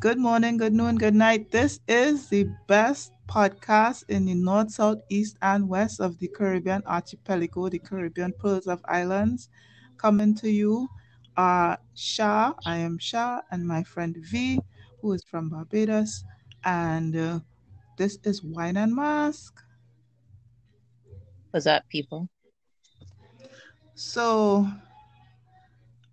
Good morning, good noon, good night. This is the best podcast in the north, south, east, and west of the Caribbean archipelago, the Caribbean Pearls of Islands. Coming to you are Sha. I am Sha, and my friend V, who is from Barbados. And uh, this is Wine and Mask. What's up, people? So,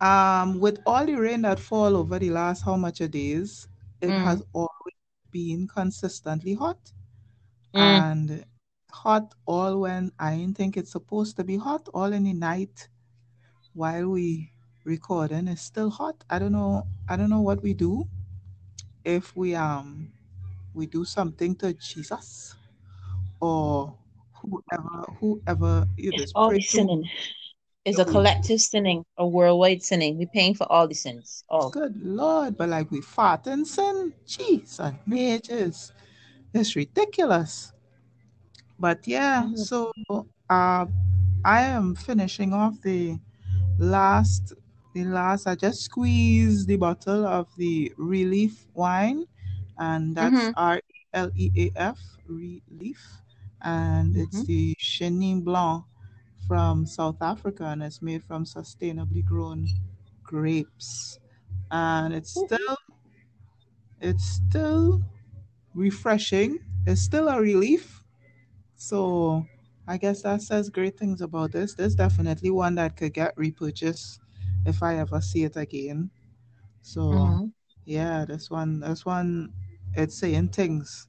um, with all the rain that fall over the last how much a days, it Mm. has always been consistently hot Mm. and hot all when I didn't think it's supposed to be hot. All in the night while we recording it's still hot. I don't know. I don't know what we do if we um we do something to Jesus or whoever whoever it is All pray the to. sinning is a collective sinning, a worldwide sinning. We're paying for all the sins. All. Good Lord, but like we fart and sin, jeez, and mages, it's ridiculous. But yeah, Mhm. so uh, I am finishing off the last, the last. I just squeezed the bottle of the Releaf wine, and that's Mhm. R E L E A F Releaf, and it's Mhm. the Chenin Blanc from South Africa, and it's made from sustainably grown grapes, and it's still, it's still refreshing. It's still a relief. So I guess that says great things about this. There's definitely one that could get repurchased if I ever see it again. So Mhm. yeah, this one, this one, it's saying things.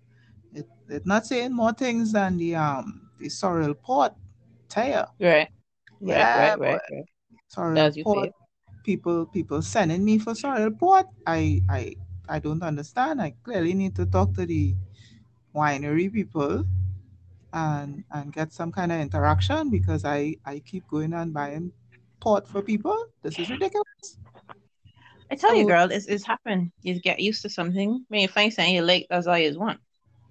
It it's not saying more things than the um the sorrel port tire. Right. Right. Yeah, Right. but Right. Right. sorrel That's your port people people sending me for sorrel port. I I I don't understand. I clearly need to talk to the winery people and and get some kind of interaction because I I keep going and buying port for people. This is ridiculous. I tell you, girl, it's it's happened. You get used to something. When you find something you like, that's all you want.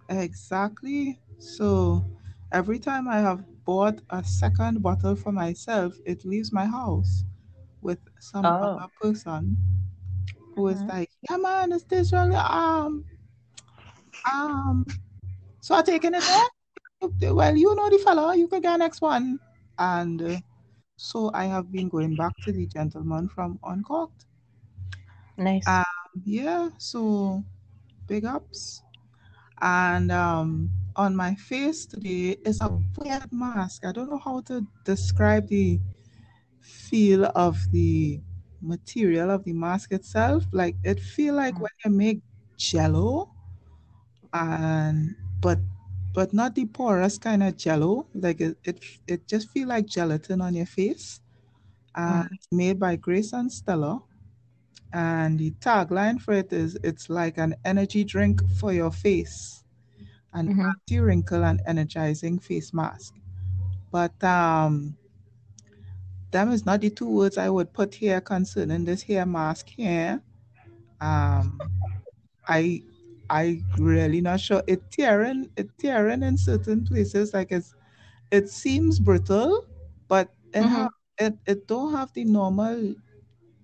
exactly. So every time I have bought a second bottle for myself, it leaves my house with some Oh. other person who is Mhm. like, yeah man, is this really um um so I taking it there? Well, you know the fella, you can get next one. And uh, so I have been going back to the gentleman from Uncorked. Nice. Um, yeah, so big ups. And um, on my face today is a weird mask. I don't know how to describe the feel of the material of the mask itself. Like it feel like Mm. when you make jello and but but not the porous kind of jello. Like it it, it just feel like gelatin on your face. And Mm. it's made by Grace and Stella. And the tagline for it is it's like an energy drink for your face, an Mhm. anti-wrinkle and energizing face mask. But um them is not the two words I would put here concerning this hair mask here. Um I I really not sure. It tearing it tearing in certain places like it's it seems brittle, but it Mhm. have it, it don't have the normal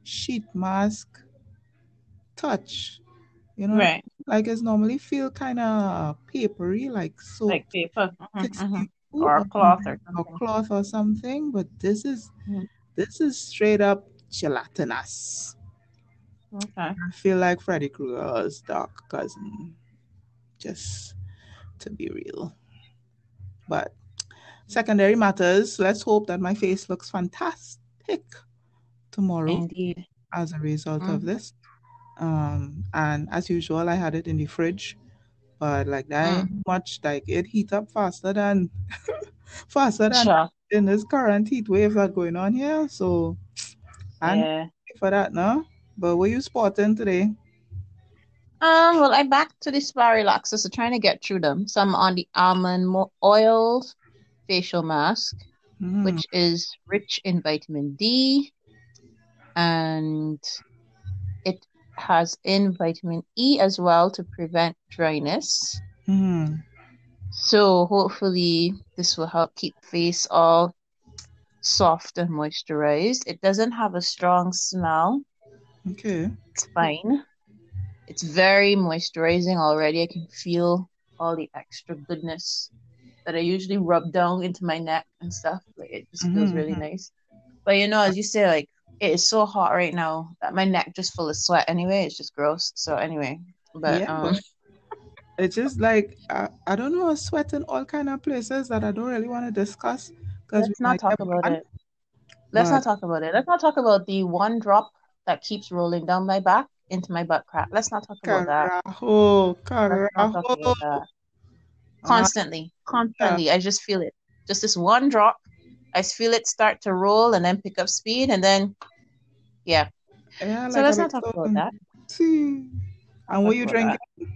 sheet mask touch. You know what I mean? Right. Like it's normally feel kind of papery, like soap Like paper. Mhm. tissue Mhm. or Or cloth or or cloth or something. But this is Mhm. this is straight up gelatinous. Okay. I feel like Freddy Krueger's dark cousin, just to be real. But secondary matters. Let's hope that my face looks fantastic tomorrow Indeed. as a result of Mm. this. Um, and as usual, I had it in the fridge, but like that Mm. much. Like it heat up faster than faster than Sure. in this current heat wave that going on here. So I'm Yeah. for that now. But what you sporting today? Um, well, I'm back to the Spa Relaxus, so trying to get through them. So I'm on the almond mo oil facial mask, Hmm. which is rich in vitamin D, and it has in vitamin E as well to prevent dryness. Hmm. So hopefully this will help keep face all soft and moisturized. It doesn't have a strong smell. Okay. It's fine. It's very moisturizing already. I can feel all the extra goodness that I usually rub down into my neck and stuff. Like it just feels Mhm, really mhm. nice. But you know, as you say, like it is so hot right now that my neck just full of sweat anyway. It's just gross. So anyway, but Yeah, um it's just like I, I don't know, sweat in all kind of places that I don't really want to discuss because let's not talk about it. Let's But not talk about it. Let's not talk about the one drop that keeps rolling down my back into my butt crack. Let's not talk about that. carajo, Let's not carajo. about that. Constantly, constantly. I just feel it. Just this one drop. I feel it start to roll and then pick up speed and then yeah. yeah, So like let's not talk about that. Not And what you drinking? that.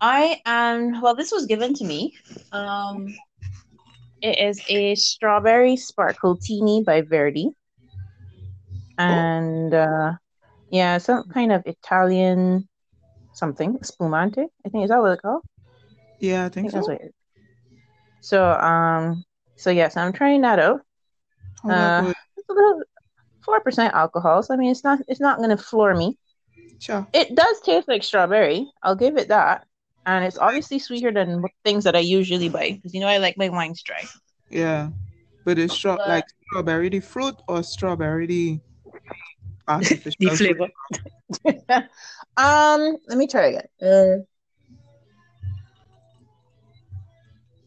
I am well, this was given to me. Um it is a strawberry Sparkletini by Verdi. And uh yeah, some kind of Italian something, spumante. I think is that what it's called? Yeah, I I think think that's so. what it is. So um so yes, I'm trying that out. How that Uh good? it's a little four percent alcohol, so I mean it's not it's not gonna floor me. Sure. It does taste like strawberry. I'll give it that. And it's obviously sweeter than things that I usually buy because you know I like my wines dry. Yeah. But it's straw But- like strawberry the fruit or strawberry the artificial The flavor. um, let me try again. Uh,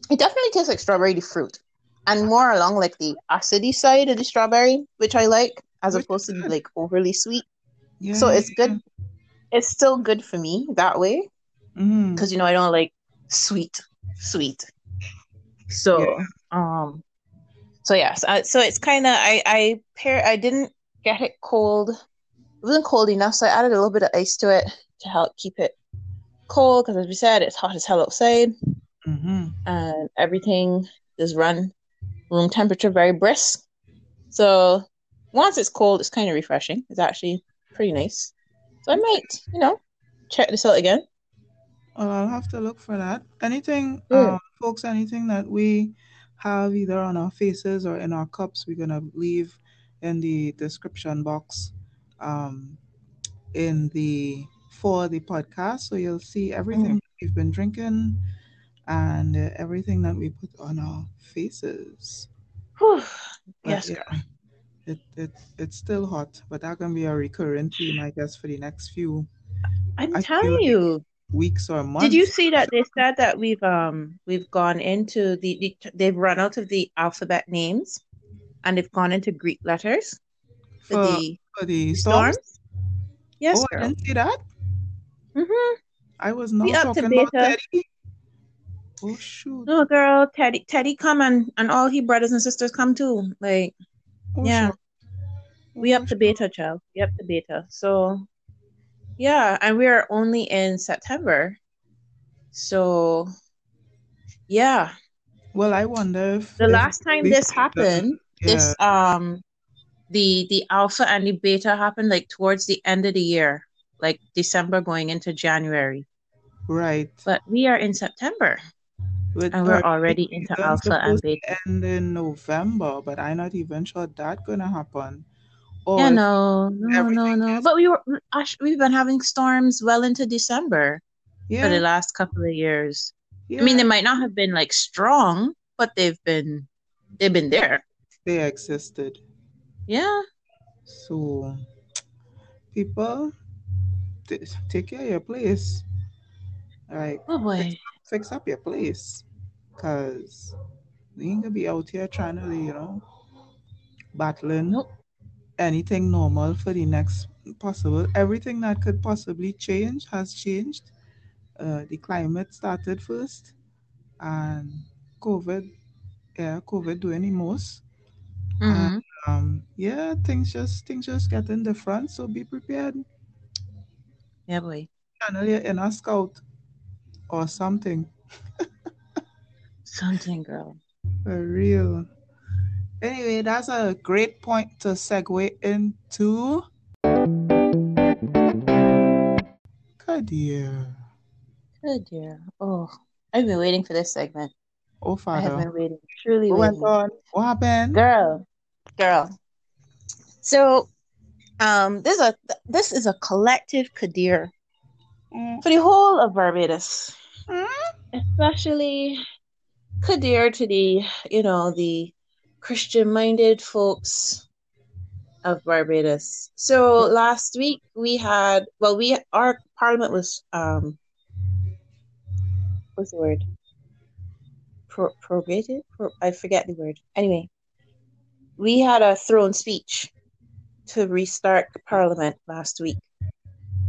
it definitely tastes like strawberry the fruit, and more along like the acidy side of the strawberry, which I like, as Which opposed to like overly sweet. Yeah. So it's good. It's still good for me that way Mm-hmm. because you know I don't like sweet, sweet. So Yeah. um, so yes, uh, so it's kind of I I pair I didn't get it cold. It wasn't cold enough, so I added a little bit of ice to it to help keep it cold because as we said, it's hot as hell outside Mm-hmm. and everything is run room temperature very brisk. So once it's cold, it's kind of refreshing. It's actually pretty nice. So I might, you know, check this out again. Well, I'll have to look for that. Anything, Mm. um, folks, anything that we have either on our faces or in our cups, we're gonna leave in the description box, um, in the for the podcast, so you'll see everything we've been drinking and uh, everything that we put on our faces. Yes, yeah, girl. it, it it's still hot, but that can be a recurring theme, I guess, for the next few I'm I telling you. weeks or months. Did you see that they said that we've um we've gone into the, the they've run out of the alphabet names and they've gone into Greek letters for for, the for the storms? storms? Yes, oh, I didn't see that. Mm-hmm. I was not We talking about. Teddy. Oh shoot. No, girl, Teddy, Teddy, come and and all he brothers and sisters come too. Like Oh, yeah. shoot. we up to shoot. beta, child. We up to beta. So yeah, and we are only in September. So yeah, Well, I wonder if the last time this happened, yeah, this um the the alpha and the beta happened like towards the end of the year, like December going into January. right. But we are in September With and we're already into alpha and beta. end in November, but I'm not even sure that's gonna happen. Or Yeah, no, no, no, no. is- But we were we've been having storms well into December for the last couple of years. yeah, I mean, they might not have been like strong, but they've been they've been there. they existed. Yeah. So, people, t- take care of your place. Like, Oh boy. fix up your place, cause we ain't gonna be out here trying to, you know, battling Nope. anything normal for the next possible. Everything that could possibly change has changed. Uh, the climate started first, and COVID, yeah, COVID doing the most. hmm Um, yeah, things just things just getting different. So be prepared. Yeah, boy. Channel your inner scout or something Something, girl. for real. Anyway, that's a great point to segue into. Kadir. Dear. Oh, I've been waiting for this segment. Oh, father. I have been waiting, truly What went waiting. on? What happened? Girl, girl. So, um, this is a this is a collective Kadir Mm. for the whole of Barbados, Mm. especially Kadir to the, you know, the Christian-minded folks of Barbados. So last week we had, well, we our parliament was um, what's the word? Pro- prorogated? Pro- I forget the word. Anyway, we had a throne speech to restart Parliament last week.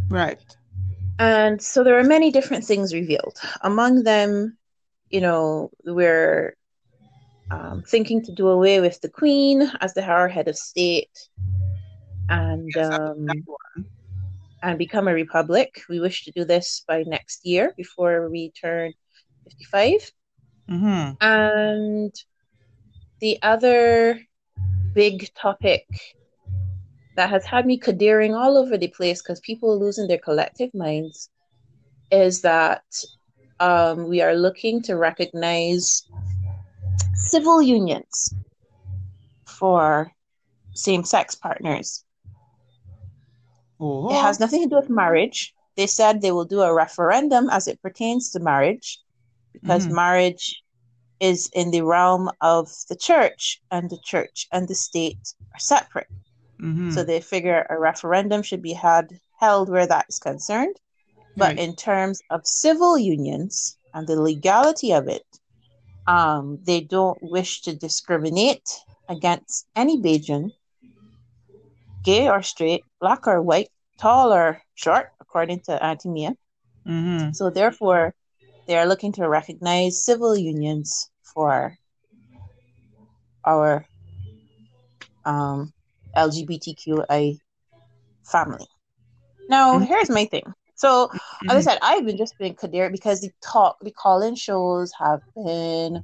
Right. And so there are many different things revealed. Among them, you know, we're um, thinking to do away with the Queen as the our head of state and Yes, um, and become a republic. We wish to do this by next year before we turn 55. Mhm. And the other big topic that has had me cadaring all over the place because people are losing their collective minds is that um, we are looking to recognize civil unions for same sex partners. Oh. It has nothing to do with marriage. They said they will do a referendum as it pertains to marriage because Mhm. marriage is in the realm of the church, and the church and the state are separate. Mhm. So they figure a referendum should be had held where that is concerned. But Right. in terms of civil unions and the legality of it, um, they don't wish to discriminate against any Bajan, gay or straight, black or white, tall or short, according to Auntie Mia. Mhm. So therefore, they are looking to recognize civil unions for our um, LGBTQI family. Now, Mhm. here's my thing. So, as I said, I've been just been Kadir because the talk, the call-in shows have been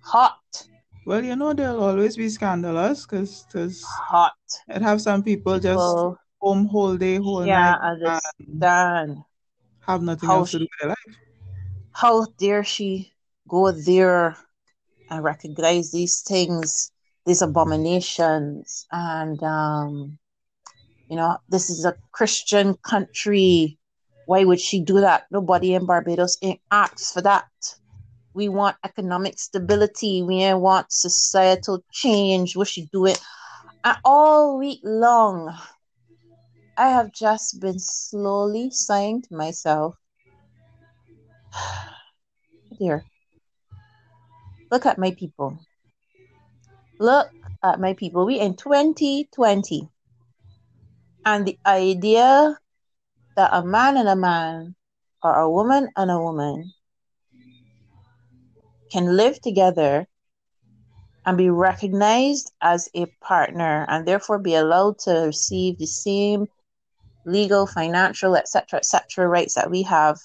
hot, Well, you know they'll always be scandalous because hot. it have some people just home whole day, whole yeah, night, and understand. have nothing How else to do with their life. how dare she go there and recognize these things, these abominations, and um, you know, this is a Christian country. Why would she do that? Nobody in Barbados ain't asked for that. We want economic stability. We ain't want societal change. What she do it? And all week long, I have just been slowly saying to myself, dear, look at my people. Look at my people. We in 2020. And the idea that a man and a man or a woman and a woman can live together and be recognized as a partner and therefore be allowed to receive the same legal, financial, etc., etc. rights that we have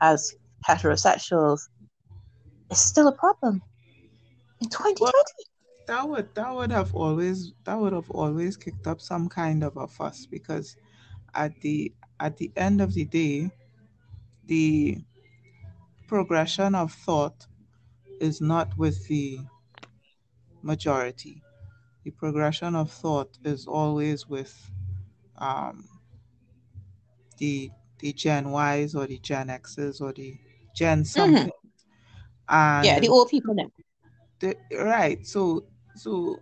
as heterosexuals is still a problem in 2020. That would that would have always that would have always kicked up some kind of a fuss because at the at the end of the day, the progression of thought is not with the majority. The progression of thought is always with um, the the Gen Ys or the Gen X's or the Gen something. And yeah, the old people then. the, right. So so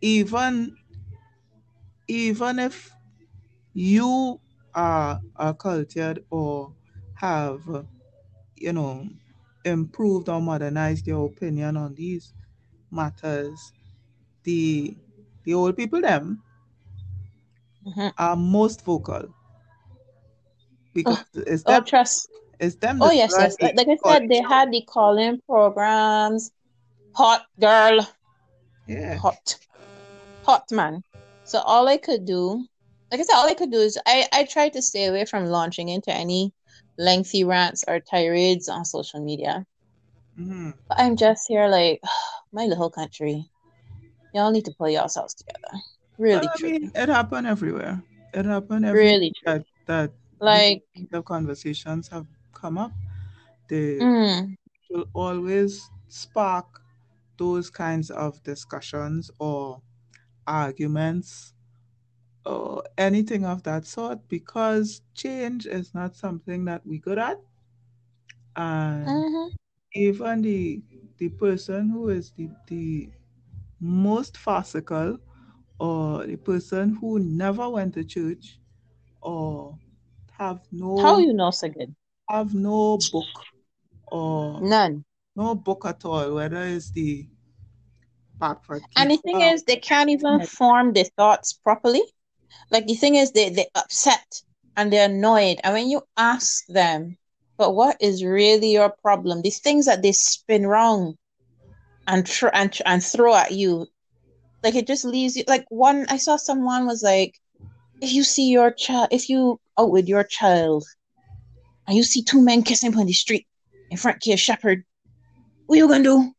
even even if you are, are cultured or have you know improved or modernized your opinion on these matters the the old people them Mhm. are most vocal because it's Oh, trust. it's them Oh, yes, yes. Like, like I said, they had the call-in programs. Hot girl, yeah hot, hot man. So all I could do, like I said, all I could do is I I tried to stay away from launching into any lengthy rants or tirades on social media. hmm But I'm just here like my little country. Y'all need to pull yourselves together. Really, well, I mean it happened everywhere it happened everywhere Really, that that Like, the conversations have come up they mm, will always spark those kinds of discussions or arguments or anything of that sort because change is not something that we good at and hmm even the the person who is the, the most farcical or the person who never went to church or have no How you know so good? have no book or None. no book at all, whether it's the Bhagavad And the thing is, they can't even form their thoughts properly. Like the thing is, they they're upset and they're annoyed. And when you ask them, but what is really your problem? These things that they spin wrong and tr- and tr- and throw at you, like it just leaves you. Like one, I saw someone was like, if you see your child, if you out with your child, and you see two men kissing on the street in front of a shepherd, what you gonna do? And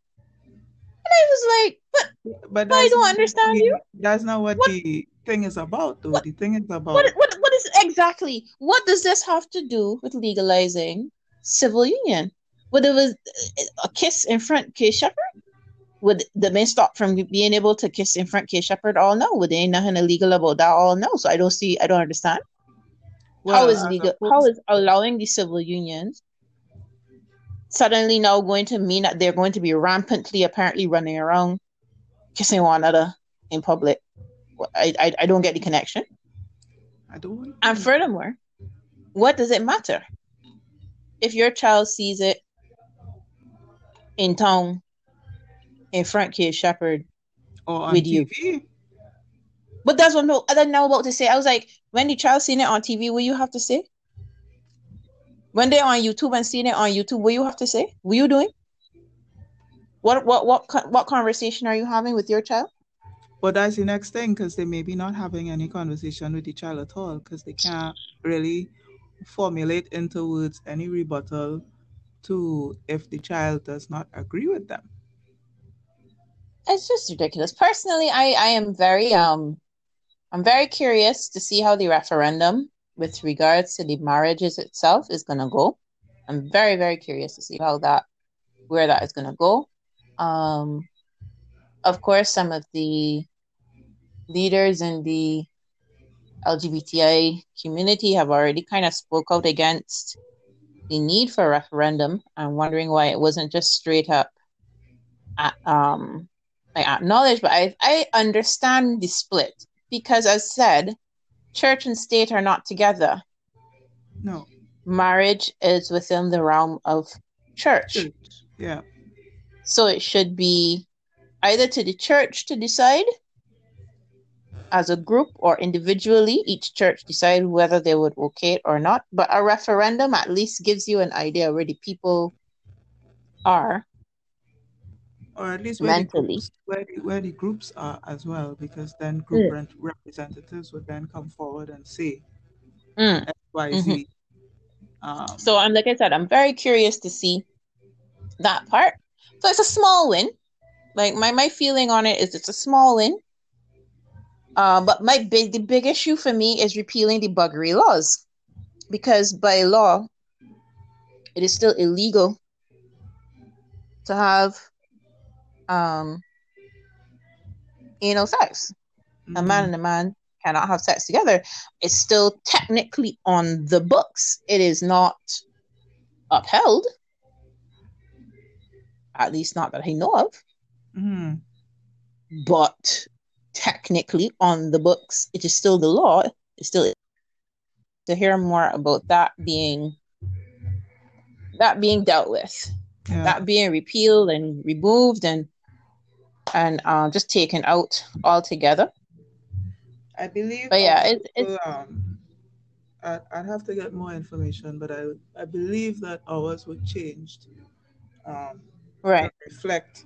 I was like, but but I don't understand you. that's not what What the thing is about though. what The thing is about what what what is exactly what does this have to do with legalizing civil union? Would it was a kiss in front of shepherd? Would the men stop from being able to kiss in front of shepherd? All no. Would there ain't nothing illegal about that? All no. So I don't see. I don't understand how well is as legal. How is allowing the civil unions suddenly now going to mean that they're going to be rampantly apparently running around kissing one another in public? Wh- I I, I don't get the connection. I don't And furthermore, what does it matter if your child sees it in town in front of his shepherd or on with you? TV. But that's what no, I didn't know about to say. I was like, when the child seen it on TV, what you have to say? When they're on YouTube and seeing it on YouTube, what you have to say? What you doing? What what what what conversation are you having with your child? But that's the next thing because they may be not having any conversation with the child at all because they can't really formulate into words any rebuttal to if the child does not agree with them. It's just ridiculous. Personally, I I am very um I'm very curious to see how the referendum with regards to the marriages itself is to go. I'm very very curious to see how that where that is to go. Um of course some of the leaders in the LGBTI community have already kind of spoke out against the need for a referendum I'm wondering why it wasn't just straight up a- um like acknowledged. But I I understand the split because as said, church and state are not together. No, Marriage is within the realm of church. church. Yeah. So it should be either to the church to decide as a group or individually, each church decide whether they would okay it or not. But a referendum at least gives you an idea where the people are Or at least where the mentally. groups where the, where the groups are as well, because then group Mm, rep- representatives would then come forward and say mm, X, Y, mhm. Um, So I'm like I said, I'm very curious to see that part. So it's a small win. Like my my feeling on it is it's a small win. Uh, but my big the big issue for me is repealing the buggery laws because by law it is still illegal to have um anal sex. A man mhm. and a man cannot have sex together. It's still technically on the books. It is not upheld, at least not that I know of. Mhm. But technically on the books, it is still the law. It's still to hear more about that being that being dealt with, Yeah. that being repealed and removed and and uh, just taken out altogether. I believe But yeah, it, it's um, I'd, I'd have to get more information, but I I believe that ours were changed um, to right. reflect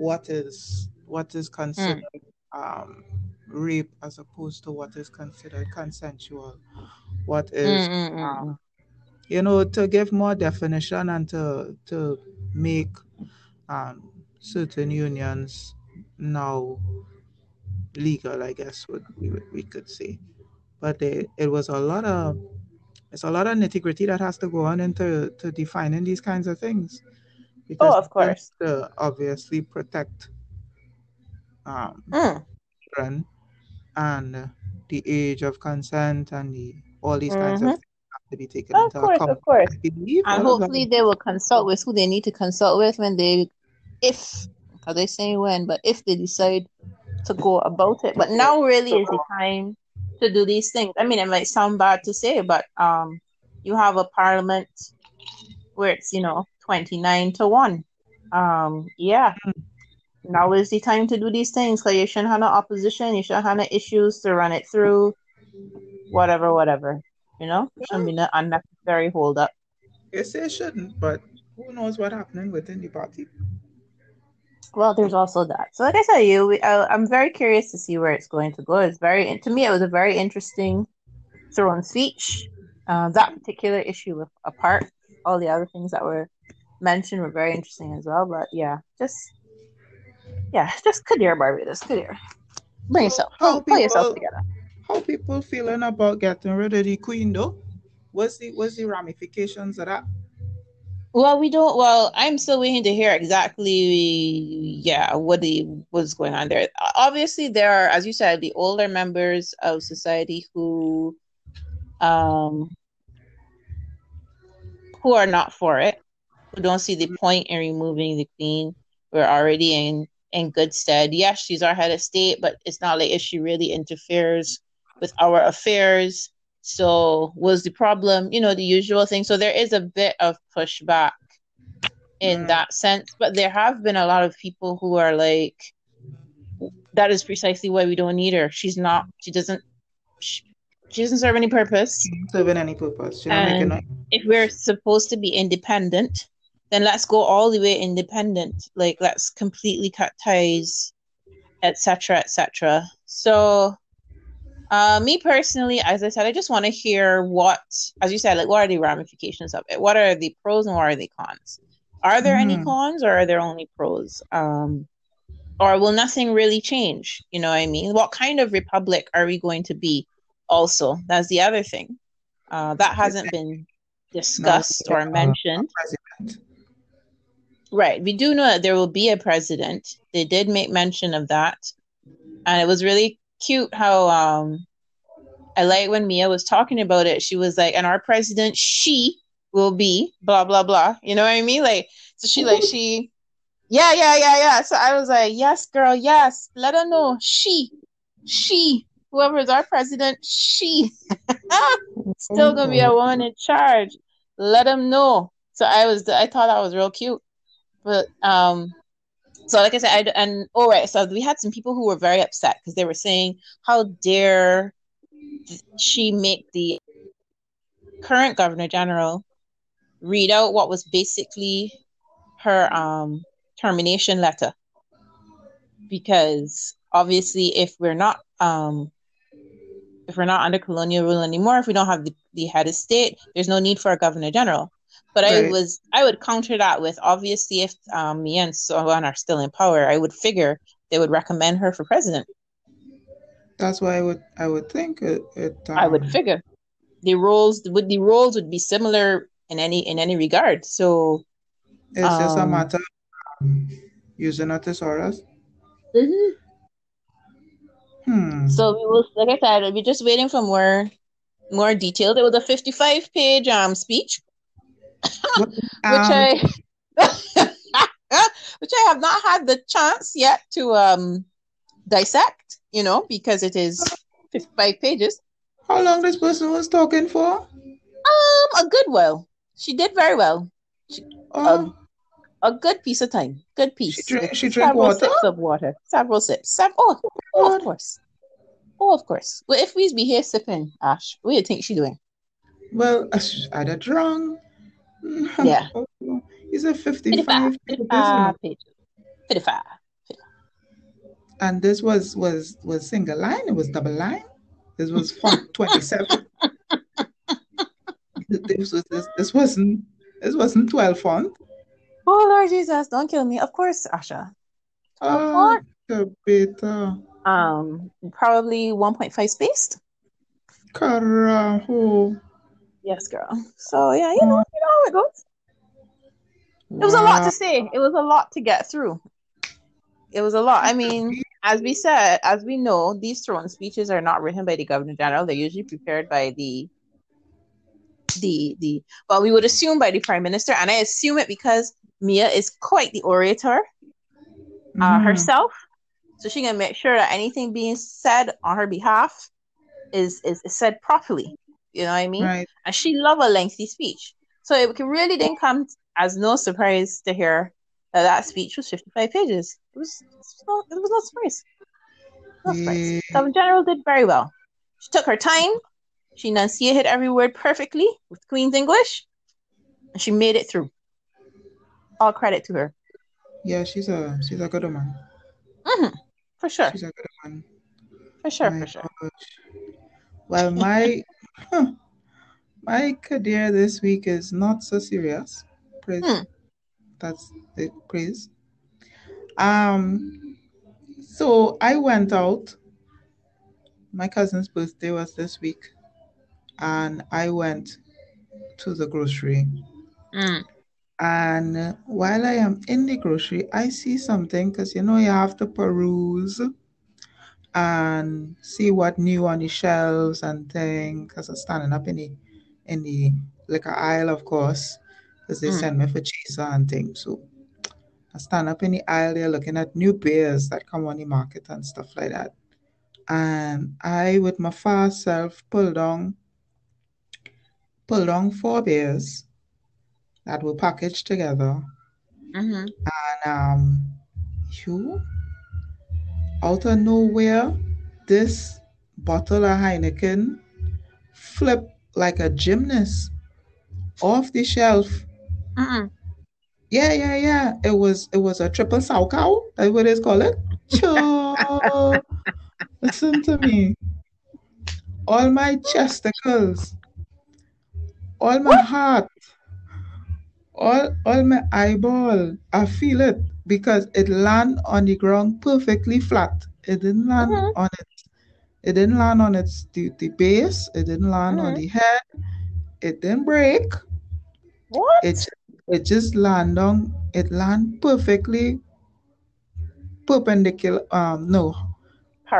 what is what is Mm, considered um, rape as opposed to what is considered consensual. What mm, is mm, mm, um, mm. you know to give more definition and to to make um, certain unions now legal. I guess would we we could say. But it, it was a lot of it's a lot of nitty gritty that has to go on into to defining these kinds of things Oh, of course. to obviously protect um, Mm, children and the age of consent and the all these kinds Mm-hmm. of things have to be taken Of into course, account. of course. I believe And all of that. hopefully they will consult with who they need to consult with when they, if, because they say when, but if they decide to go about it. But now really is the time to do these things. I mean, it might sound bad to say, but um, you have a parliament where it's you know twenty nine to one. Um, yeah. Now is the time to do these things because you shouldn't have no opposition. You shouldn't have no issues to run it through. Whatever, whatever. You know, shouldn't be no unnecessary hold up. Yes, it shouldn't, but who knows what's happening within the party? Well, there's also that. So, like I said, you, we, I, I'm very curious to see where it's going to go. It's very, to me, it was a very interesting throne speech. Uh, that particular issue apart, all the other things that were mentioned were very interesting as well. But yeah, just yeah, just Kadir Barbados, Kadir. Bring yourself, How pull, pull yourself people- together. How people feeling about getting rid of the queen though? What's the what's the ramifications of that? Well, we don't. Well, I'm still waiting to hear exactly, yeah, what the what's going on there. Obviously, there are, as you said, the older members of society who, um, who are not for it, who don't see the point in removing the queen. We're already in in good stead. Yes, she's our head of state, but it's not like if she really interferes with our affairs. So was the problem, you know, the usual thing. So there is a bit of pushback in Mm. that sense, but there have been a lot of people who are like, that is precisely why we don't need her. She's not. She doesn't. She, she doesn't serve any purpose. Serving any purpose. Making And if we're supposed to be independent, then let's go all the way independent. Like let's completely cut ties, etc., etc. So, uh, me personally, as I said, I just want to hear what, as you said, like what are the ramifications of it? What are the pros and what are the cons? Are there any Mhm. cons or are there only pros? Um, or will nothing really change? You know what I mean? What kind of republic are we going to be? Also, that's the other thing. Uh, that hasn't been discussed or uh, mentioned. president. Right. We do know that there will be a president. They did make mention of that. And it was really cute how um I like when Mia was talking about it. She was like, and our president, she will be blah blah blah. You know what I mean? Like so she like she Yeah, yeah, yeah, yeah. So I was like, Yes, girl, yes. Let her know. She she whoever is our president, she still gonna be a woman in charge. Let them know. So I was I thought that was real cute. But um so like I said, I, and all right, so we had some people who were very upset because they were saying, "How dare she make the current governor general read out what was basically her um termination letter?" Because obviously, if we're not um if we're not under colonial rule anymore, if we don't have the, the head of state, there's no need for a governor general. But I was I would counter that with obviously if um, me and so on are still in power, I would figure they would recommend her for president. That's why I would I would think it. it um, I would figure the roles would the roles would be similar in any in any regard. So It's just a um, matter of um, using a thesaurus. Hmm. so we will, like I said, we're just waiting for more more details. It was a 55 page um speech, What- which um, I which I have not had the chance yet to um dissect, you know, because it is 55 pages. how long this person was talking for? Um, a good while. She did very well. Oh, A good piece of time. Good piece. She drank, With she drink several water? sips of water. Several sips. Sev- oh, oh, of course. Oh, of course. Well, if we be here sipping, Ash, what do you think she doing? well, I'd have drunk. Yeah. Oh, He's a 55, 55 55 and this was was was single line. It was double line. This was font 27. this was this, this wasn't this wasn't 12 font. Oh, Lord Jesus, don't kill me. Of course, Asha. Oh, font? the beta. Um, probably 1.5 spaced. Carajo. Yes, girl. So, yeah, you know how it goes. It was a lot to say. It was a lot to get through. It was a lot. I mean, as we said, as we know, these throne speeches are not written by the governor general. They're usually prepared by the the the well, we would assume by the prime minister, and I assume it because Mia is quite the orator uh, Mhm. herself, so she can make sure that anything being said on her behalf is is, is said properly. You know what I mean? Right. And she loved a lengthy speech, so it really didn't come as no surprise to hear that that speech was fifty five pages. It was it was not, it was not surprise. No surprise. Mm. Yeah. Governor General did very well. She took her time. She enunciated every word perfectly with Queen's English, and she made it through. All credit to her, Yeah, she's a she's a good woman. Mm-hmm. for sure, She's a good woman. for sure, My for sure. gosh. Well, my my career this week is not so serious. Praise. Hmm. That's the praise. Um, so I went out. My cousin's birthday was this week, and I went to the grocery. Mm. And while I am in the grocery, I see something because you know you have to peruse and see what new on the shelves and things. Because I'm standing up in the in the liquor aisle, of course, because they Mm. send me for chaser and things. So I stand up in the aisle there looking at new beers that come on the market and stuff like that. And I, with my fast self, pulled down pulled down four beers that were packaged together. hmm And um, you, out of nowhere, this bottle of Heineken flipped like a gymnast off the shelf. Yeah, yeah, yeah. It was it was a triple salchow. That's what it's called it. Cho. Listen to me. All my chesticles, all my heart, all all my eyeball. I feel it because it land on the ground perfectly flat. It didn't land Mhm. on it. It didn't land on its the, the base. It didn't land on Mhm. the head. It didn't break. What? It it just land on it land perfectly perpendicular um no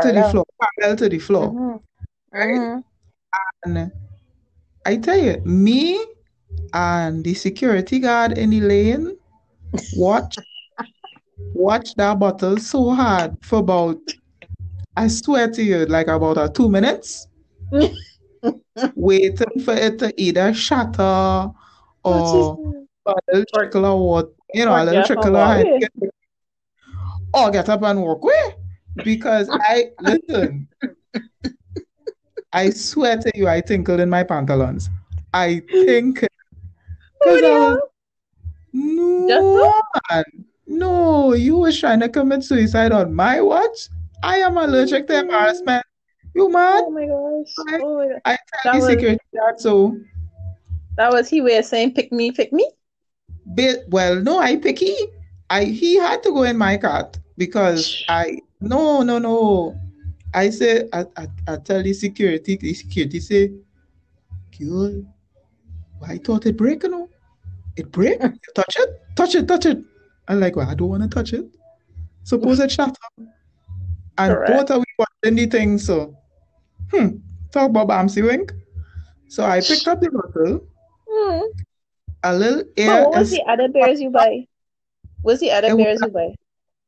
to the Parallel. floor parallel to the floor Mhm. right Mhm. and I tell you me and the security guard in the lane watch watch that bottle so hard for about I swear to you like about uh, two minutes. Waiting for it to either shatter or a little trickle of water, you know, or a little trickle of or get up and walk away. Because I listen, I swear to you, I tinkled in my pantalons. I think because I was no no, you was trying to commit suicide on my watch. I am allergic to embarrassment. Mm-hmm. You mad? Oh my gosh. Right. Oh my God. I That tell the was- security guard so. That was he of saying pick me, pick me. Well, no, I picky. I he had to go in my cart because I no no no. I say I, I, I tell the security the security say, girl, I thought it break, you know. It break. Touch it, touch it, touch it. I'm like, well, I don't want to touch it. Suppose it shatter. And Correct. both of we watching the thing, so hmm, talk about Bamsi Wink. So I picked up the bottle, Hmm. a little But air what was the other beers you buy? What's the other It was- beers you buy?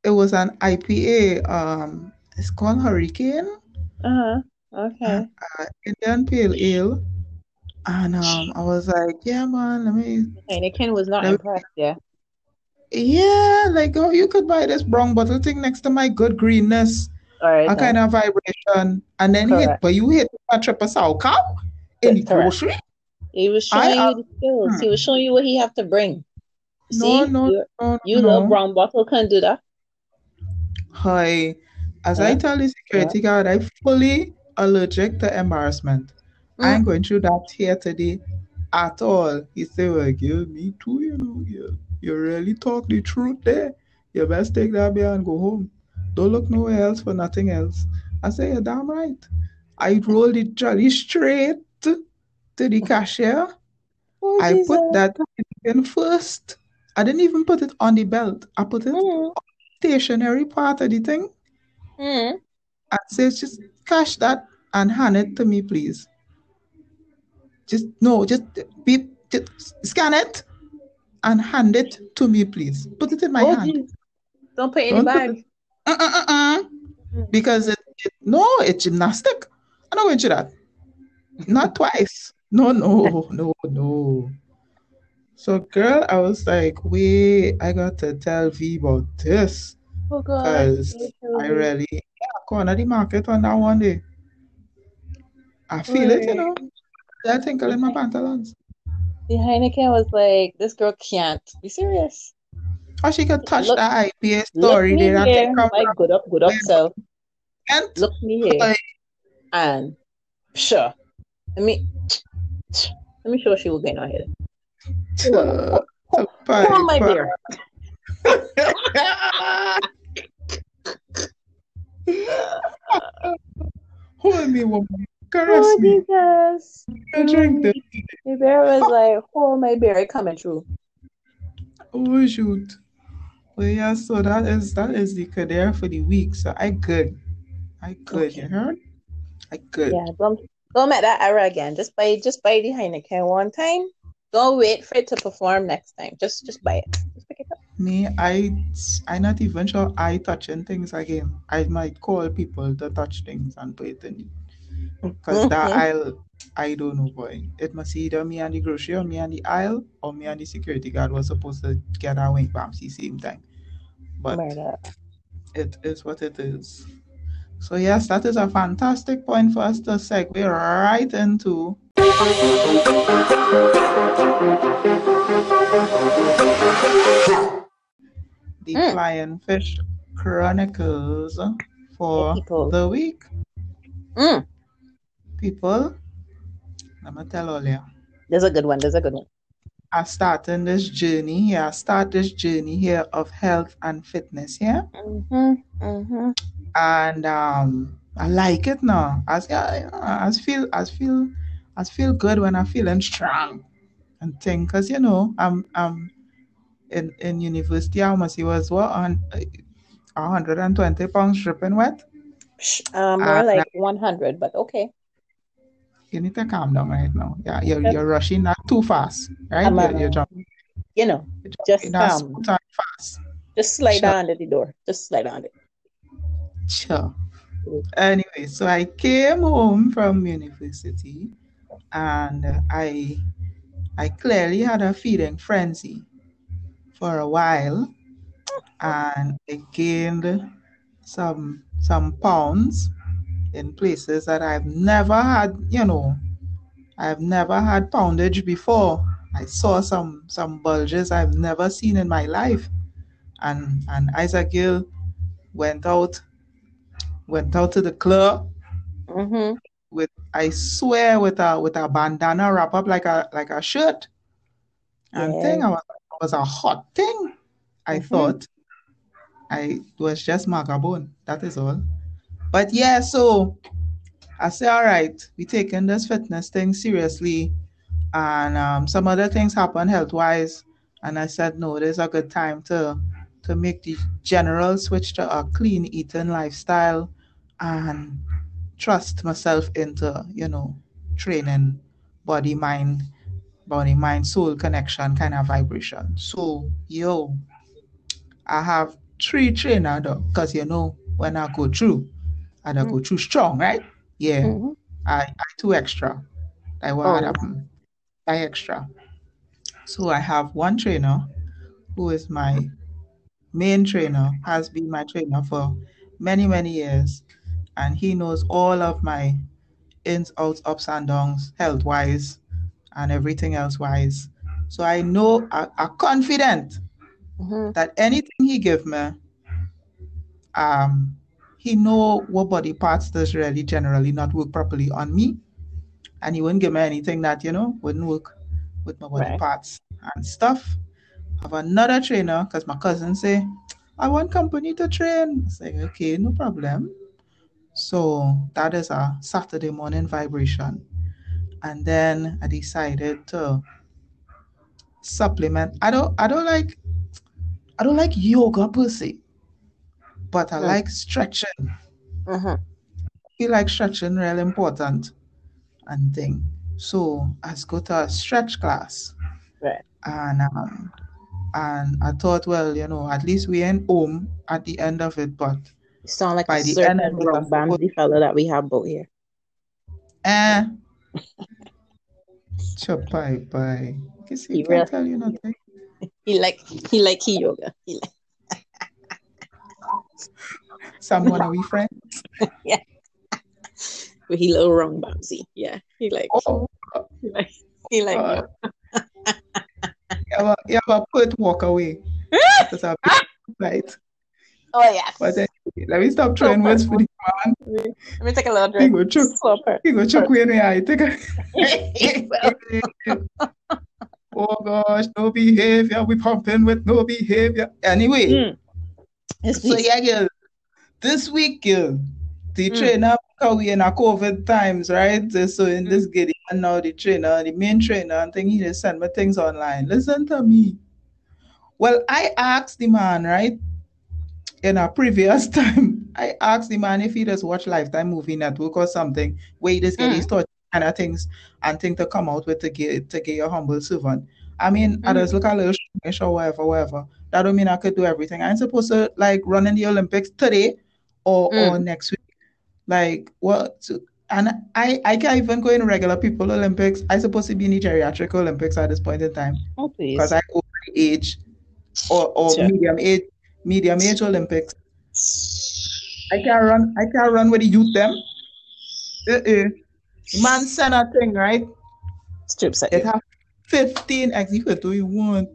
it was an IPA. Um, it's called Hurricane, Uh huh. Okay. uh, Indian Pale Ale. And um, I was like, yeah, man, let me, Heineken was not Let me- impressed. Yeah. yeah, like, oh, you could buy this brown bottle thing next to my good greenness, All right. a kind of vibration, and then hit, but you hit a triple salchow in the Correct. grocery? He was I, showing uh, you the skills. He was showing you what he have to bring. No, See, no, you, no, you no. little brown bottle can do that. Hi. As I Yeah. tell the security guard, I fully allergic to embarrassment. I ain't going through that here today at all. He said, Well, give me too, you know, girl. You really talk the truth there. You best take that beer and go home. Don't look nowhere else for nothing else. I say, You're damn right. I rolled it jolly straight to the cashier. Oh, I Jesus. put that in first. I didn't even put it on the belt. I put it Mhm. stationary part of the thing. Mm. and says, just cash that and hand it to me, please. Just no, just beep, just scan it and hand it to me, please. Put it in my Oh, hand. geez. Don't put it in the put bag. it- Uh-uh-uh-uh. Because it, it no, it's gymnastic. I'm not going to that. Not twice. No, no, no, no. So, girl, I was like, wait, I got to tell V about this Oh God. because I really, yeah, corner the market on that one day. I feel it, you know. I tinkle in my pantalons. The Heineken was like, this girl can't be serious. Or she could touch Look- the IPA Look story me there. that here, come my good up, good up self. and Look me here, Like- and sure. Let me let me show she will gain ahead. to, to Hold on, my beer. Hold me, woman. Caress Oh me. Jesus! I drink this. The bear was like, hold my beer, coming through. Oh shoot. Well yeah, so that is that is the career for the week. So I good. I good, Okay. you heard? I good. Yeah, don't don't make that error again. Just buy just buy the Heineken one time. Don't wait for it to perform next time. Just just buy it. Just pick it up. Me, I I not even sure I touching things again. I might call people to touch things and put it in because that aisle I don't know boy. It must either me and the grocery or me and the aisle or me and the security guard was supposed to get our wing bams the same time. But Murder. it is what it is. So yes, that is a fantastic point for us to segue right into the Mm. Flying Fish Chronicles for people. the week. Mm, People, I'm gonna tell all you. there's a good one. There's a good one. I starting this journey here. I start this journey here of health and fitness here. Mm-hmm. Mm-hmm. and um, I like it now. As I, I feel, I feel, I feel good when I'm feeling strong and thing. Cause you know, I'm, I'm in in university. I must see was what on hundred and twenty pounds dripping wet. Uh, more Uh, like 100, but okay. You need to calm down right now. Yeah, you're you're rushing not too fast, right? I'm, You're, uh, you're jumping, You know, you're just jumping that um, fast. just slide Sure. under the door. Just slide under. Sure. Mm. Anyway, so I came home from university and uh, I I clearly had a feeding frenzy for a while and I gained some some pounds in places that I've never had, you know, I've never had poundage before. I saw some some bulges I've never seen in my life. And and Isaac Gill went out went out to the club Mm-hmm. with I swear with a with a bandana wrap up like a like a shirt. And Yeah. thing I was, was a hot thing. I Mhm. thought I was just magabone. That is all. But yeah, so I say, all right, we taking this fitness thing seriously, and um, some other things happen health wise, and I said, no, there's a good time to to make the general switch to a clean eating lifestyle, and trust myself into you know training body mind body mind soul connection kind of vibration. So yo i have three trainer because you know when i go through i go too strong right yeah Mhm. i i two extra i Oh. want um, I extra so i have one trainer who is my main trainer has been my trainer for many many years and he knows all of my ins, outs, ups, and downs, health wise, and everything else wise. So I know, I, I'm confident Mhm. that anything he give me, um, he know what body parts does really generally not work properly on me, and he wouldn't give me anything that you know wouldn't work with my body Right. parts and stuff. Have another trainer because my cousin say, I want company to train. I say, okay, no problem. So that is a Saturday morning vibration. And then I decided to supplement. I don't I don't like I don't like yoga per se, but I Hmm. like stretching. Mhm. feel like stretching real important and thing. So I go to a stretch class. Right. And um and I thought, well, you know, at least we ain't home at the end of it, but You sound like by a the certain end of it, I rock suppose, bandy fellow that we have both here. eh, chop bye He real tell you nothing. he like he like he yoga. He like Someone are we friends? but he little wrong bouncy. Yeah. He like Oh, he like he like uh, you ever, you ever put walk away? That's a big right. Oh yes. But then, let me stop throwing words for the man. Let me take a little drink. He go choke, he go choke in the eye. Take a. oh gosh, no behavior. We pumping with no behavior. Anyway, mm. Yes, so yeah, girl. This week, girl, the Mm. trainer because we in a COVID times, right? So in this giddy and now the trainer, the main trainer, and thing he just send me things online. Listen to me. Well, I asked the man, right? In a previous time, I asked the man if he just watch Lifetime Movie Network or something, where he just get Mm. thought kind of things and thing to come out with to get to get your humble servant. I mean, I Mm. just look a little or whatever, whatever. That don't mean I could do everything. I'm supposed to like run in the Olympics today or or Mm. next week. Like what? And I I can't even go in regular people Olympics. I supposed to be in the geriatric Olympics at this point in time Oh please. because I over age or or Sure. medium age medium age Olympics. I can't run. I can't run with the youth them. Uh-uh. Man send a thing right. Strips at It you. have fifteen. ex- You could do you want.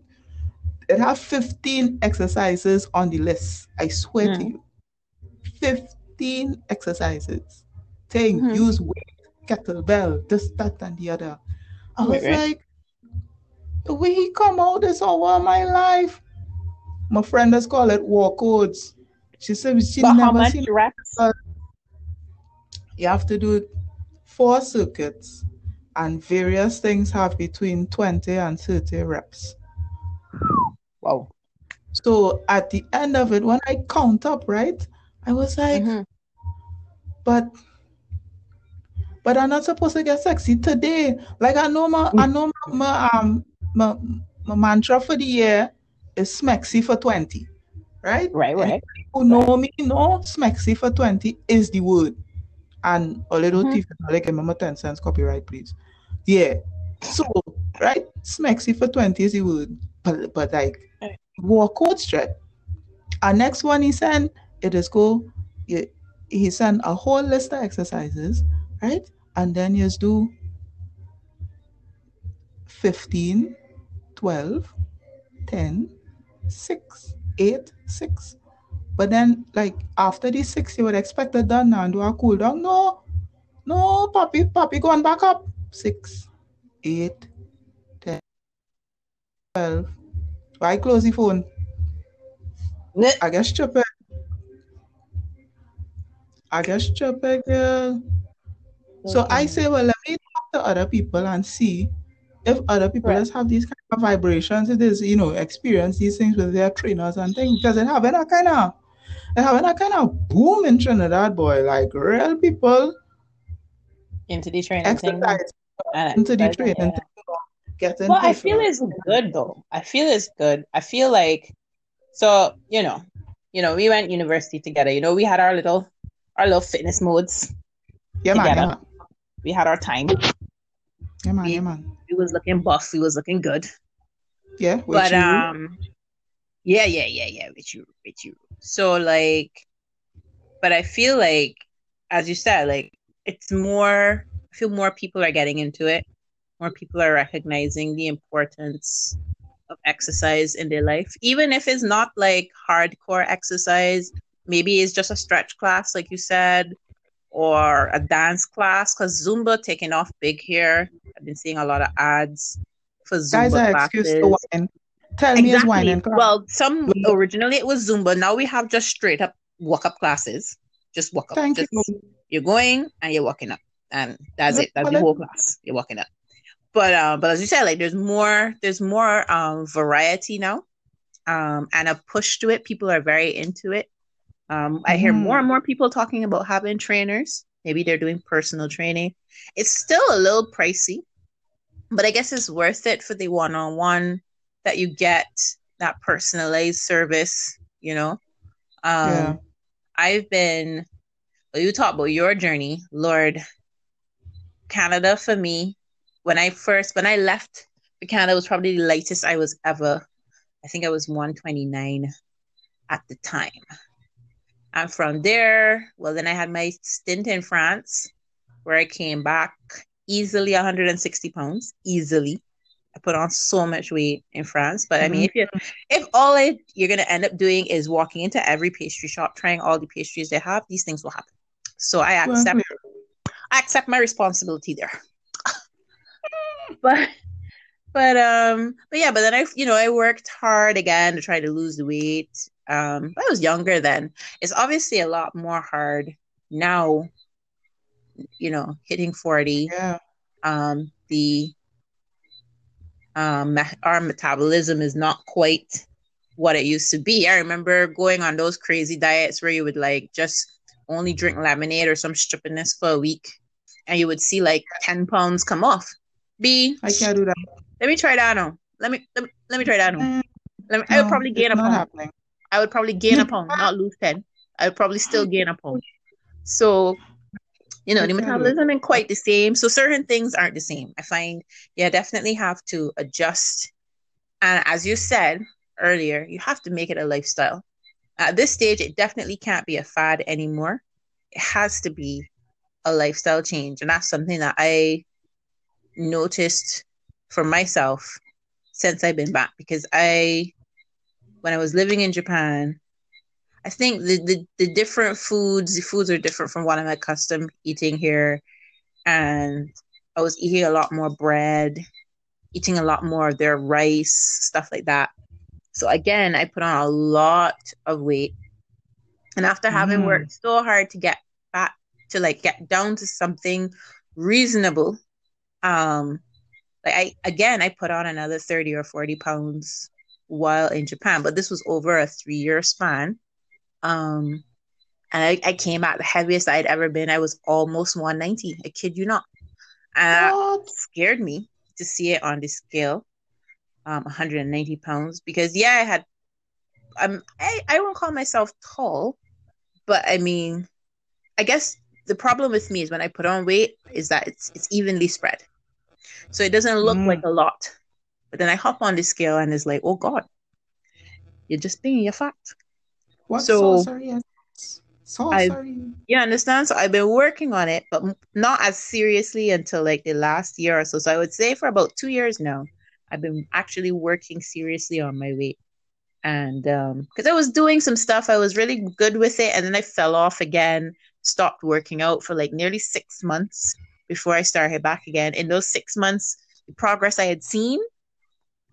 It have fifteen exercises on the list. I swear to Mm. you, fifteen exercises. Thing Mhm. use weight, kettlebell, this, that, and the other. I was right. like, the way he come out is over my life. My friend has called it war codes. She said she But never seen reps? you have to do four circuits and various things have between 20 and 30 reps. Wow. So at the end of it, when I count up, right, I was like, Mhm. but but I'm not supposed to get sexy today. Like I know my I know my, my um my, my mantra for the year is smexy for 20. Right? Right, right. who know me know smexy for 20 is the word. And a little Mhm. thief, like me 10 cents copyright, please. Yeah. So, right? Smexy for 20 is the word. But but like walk code straight. Our next one he sent, it is go he, he sent a whole list of exercises, right? And then you just do 15, 12, 10, 6, 8, 6. But then, like, after the 6, you would expect it done now and do a cool down. No, no, Papi, Papi, going back up. 6, 8, 10, 12. Why close the phone? Ne- I guess stupid. I guess stupid, girl. So I say, well, let me talk to other people and see if other people Right. just have these kind of vibrations, it is, you know, experience these things with their trainers and things. Because it having a kind of it having a kind of boom in Trinidad, boy. Like real people into the training exercise and into the training yeah. Getting Well, I feel it's good though. I feel it's good. I feel like so you know, you know, we went university together. You know, we had our little our little fitness modes. Yeah, man, yeah, man. We had our time. Yeah, man, We- yeah, man. We was looking buff. We was looking good. Yeah, but you. um, yeah, yeah, yeah, yeah. With you, with you. So like, but I feel like, as you said, like it's more. I feel more people are getting into it. More people are recognizing the importance of exercise in their life, even if it's not like hardcore exercise. Maybe it's just a stretch class, like you said, or a dance class. Because Zumba taking off big here. I've been seeing a lot of ads for Zumba Guys are classes. excuse to whine. Tell me it's Exactly. whining. Well, some originally it was Zumba. Now we have just straight up walk up classes. Just walk up. Thank just, you. You're going and you're walking up, and that's it. That's the whole class. You're walking up. But uh, but as you said, like there's more there's more um variety now, um, and a push to it. People are very into it. Um, I hear more Mm. and more people talking about having trainers. Maybe they're doing personal training. It's still a little pricey, but I guess it's worth it for the one-on-one that you get, that personalized service, you know. Um, Yeah. I've been, well, you talk about your journey, Lord. Canada for me, when I first, when I left Canada, was probably the lightest I was ever. I think I was 129 at the time. And from there, well, then I had my stint in France where I came back easily 160 pounds, easily. I put on so much weight in France. But I mean, if mm-hmm. you if all it, you're gonna end up doing is walking into every pastry shop, trying all the pastries they have, these things will happen. So I accept clear. I accept my responsibility there. but but um but yeah, but then I you know I worked hard again to try to lose the weight. Um I was younger then. It's obviously a lot more hard now, you know, hitting 40. Yeah. Um the um our metabolism is not quite what it used to be. I remember going on those crazy diets where you would like just only drink lemonade or some stupidness for a week and you would see like 10 pounds come off. B, I can't do that. let me try that now. Let me let me, let me try that now. Eh, Let me, I would probably gain a pound. happening. I would probably gain a pound, not lose 10. I would probably still gain a pound. So, you know, the metabolism quite the same. So certain things aren't the same. I find you definitely have to adjust. And as you said earlier, you have to make it a lifestyle. At this stage, it definitely can't be a fad anymore. It has to be a lifestyle change. And that's something that I noticed for myself since I've been back because I, when I was living in Japan, I think the, the, the different foods, the foods are different from what I'm accustomed eating here. And I was eating a lot more bread, eating a lot more of their rice, stuff like that. So again, I put on a lot of weight. And after having Mm. worked so hard to get back to like get down to something reasonable, um, like I again I put on another 30 or 40 pounds while in Japan, but this was over a three year span. Um, and I, I came out the heaviest I'd ever been. I was almost 190. I kid you not. And What? scared me to see it on the scale, um, 190 pounds. Because yeah, I had, um, I I won't call myself tall, but I mean, I guess the problem with me is when I put on weight is that it's it's evenly spread, so it doesn't look Mm. like a lot. But then I hop on the scale and it's like, oh God, you're just being your fat. What So- sorcery is sorcery? You understand? So I've been working on it, but not as seriously until like the last year or so. So I would say for about two years now, I've been actually working seriously on my weight. And um, because I was doing some stuff, I was really good with it, and then I fell off again, stopped working out for like nearly six months before I started back again. In those six months, the progress I had seen,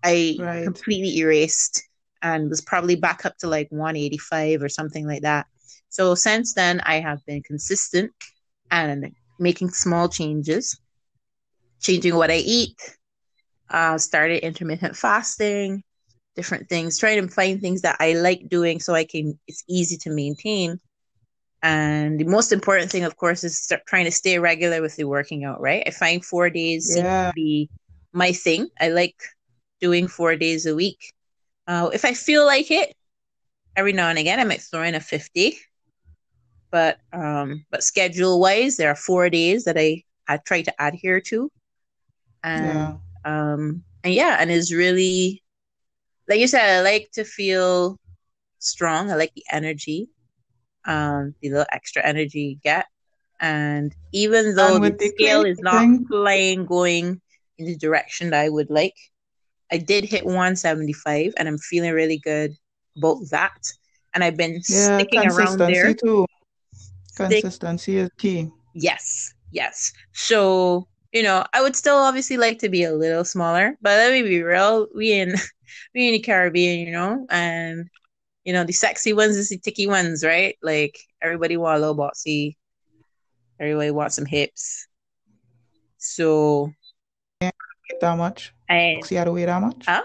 I Right. completely erased and was probably back up to like 185 or something like that. So since then, I have been consistent and making small changes, changing what I eat, uh, started intermittent fasting, different things, trying to find things that I like doing so I can, it's easy to maintain. And the most important thing, of course, is start trying to stay regular with the working out, right? I find four days Yeah. to be my thing. I like doing four days a week. Uh, if I feel like it, every now and again, I might throw in a 50. But um, but schedule wise, there are four days that I, I try to adhere to. And Yeah. um and yeah, and it's really like you said, I like to feel strong. I like the energy, um, the little extra energy you get. And even though And the scale is not flying going in the direction that I would like, I did hit 175 and I'm feeling really good about that. And I've been Yeah. sticking around Consistency there. too. Stick- Consistency is key. Yes, yes. So, you know, I would still obviously like to be a little smaller, but let me be real. We in we in the Caribbean, you know, and you know, the sexy ones is the ticky ones, right? Like everybody want a little boxy. Everybody wants some hips. So That much. I Boxy had to weigh that much. Huh?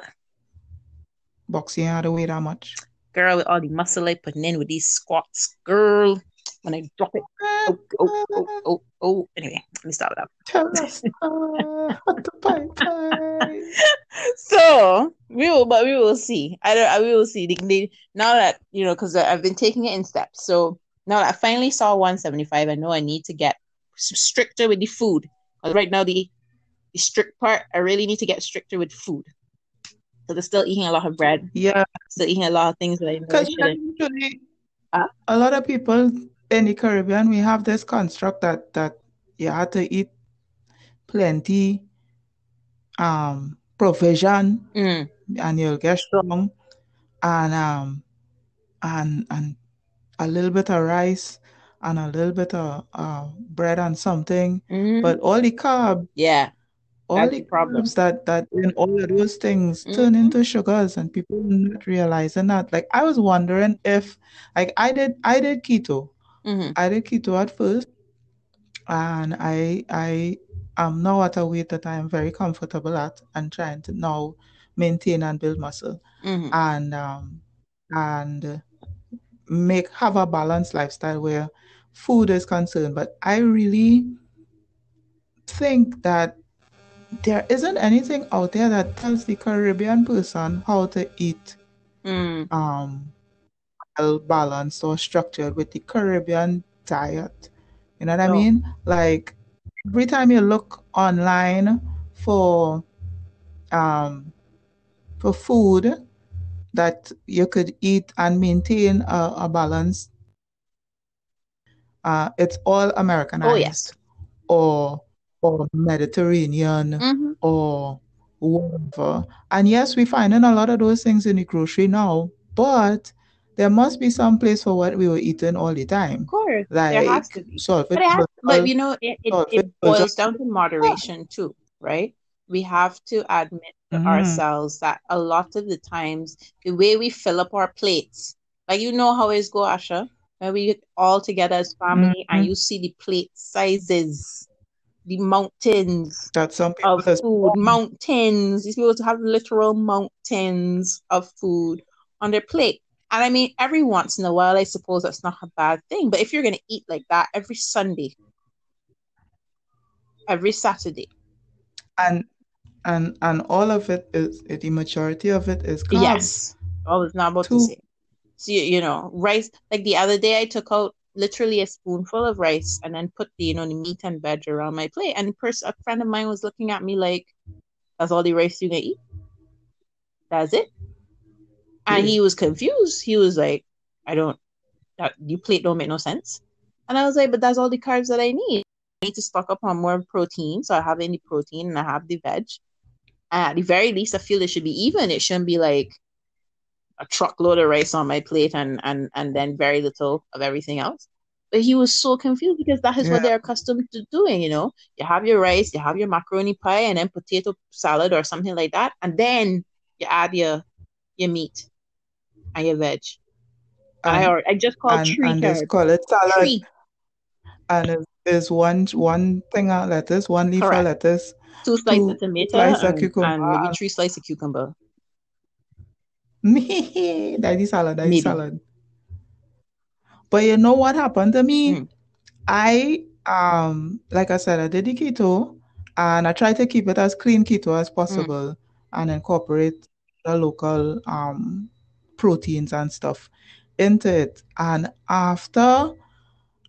Boxy had to weigh that much. girl with all the muscle I putting in with these squats, girl. When I drop it, oh, oh, oh, oh, oh. Anyway, let me stop it Tell us uh, what the pie pie. So we will, but we will see. I don't. I we will see. They, they now that you know, because I've been taking it in steps. So now that I finally saw 175, I know I need to get stricter with the food. right now, the the strict part, I really need to get stricter with food. So they're still eating a lot of bread, Yeah, still eating a lot of things that I know because usually Huh? a lot of people in the Caribbean, we have this construct that that you have to eat plenty um provision Mm, and you'll get strong and um and and a little bit of rice and a little bit of uh, bread and something mhm. but all the carb Yeah, all the the problem. carbs that that in all of those things turn Mhm. into sugars and people not realizing that like I was wondering if like I did I did keto Mhm. I did keto at first and I I am now at a weight that I am very comfortable at and trying to now maintain and build muscle Mhm. and um and make have a balanced lifestyle where food is concerned but I really think that there isn't anything out there that tells the Caribbean person how to eat Mm. um well balanced or structured with the Caribbean diet. You know what I mean? Like every time you look online for um for food that you could eat and maintain a, a balance, uh, it's all Oh Americanized yes. or or Mediterranean Mhm. or whatever. And yes, we find in a lot of those things in the grocery now, but there must be some place for what we were eating all the time. Of course, there has to be. salt But it has, but you know, it, it, it boils down to moderation too, right? We have to admit to Mhm. ourselves that a lot of the times the way we fill up our plates, like you know how it's go, Asha, when we get all together as family and Mhm. you see the plate sizes, the mountains that some people of food, mountains. These people have literal mountains of food on their plate. And I mean, every once in a while, I suppose that's not a bad thing. But if you're going to eat like that every Sunday, every Saturday, and and and all of it is the majority of it is carbs. yes, I was not about to Too. say. So, you, you know, rice, like the other day, I took out literally a spoonful of rice and then put the, you know, the meat and veg around my plate. And pers- a friend of mine was looking at me like, that's all the rice you're going to eat? That's it? And he was confused. He was like, I don't, that your plate don't make no sense. And I was like, but that's all the carbs that I need. I need to stock up on more protein. So I have any protein and I have the veg. And at the very least, I feel it should be even. It shouldn't be like a truckload of rice on my plate and, and, and then very little of everything else. But he was so confused because that is what they're accustomed to doing, you know. You have your rice, you have your macaroni pie, and then potato salad or something like that. And then you add your your meat and your veg. I And or I just call and, tree and called it salad. Tree. And it's, it's one one thing of lettuce, one leaf of lettuce, Two slices two of tomato slice of and, cucumber. and maybe three slices of cucumber. Me, Daddy salad, daddy Maybe. salad. But you know what happened to me? Mm. I um like I said, I did the keto and I try to keep it as clean keto as possible and incorporate the local um proteins and stuff into it. And after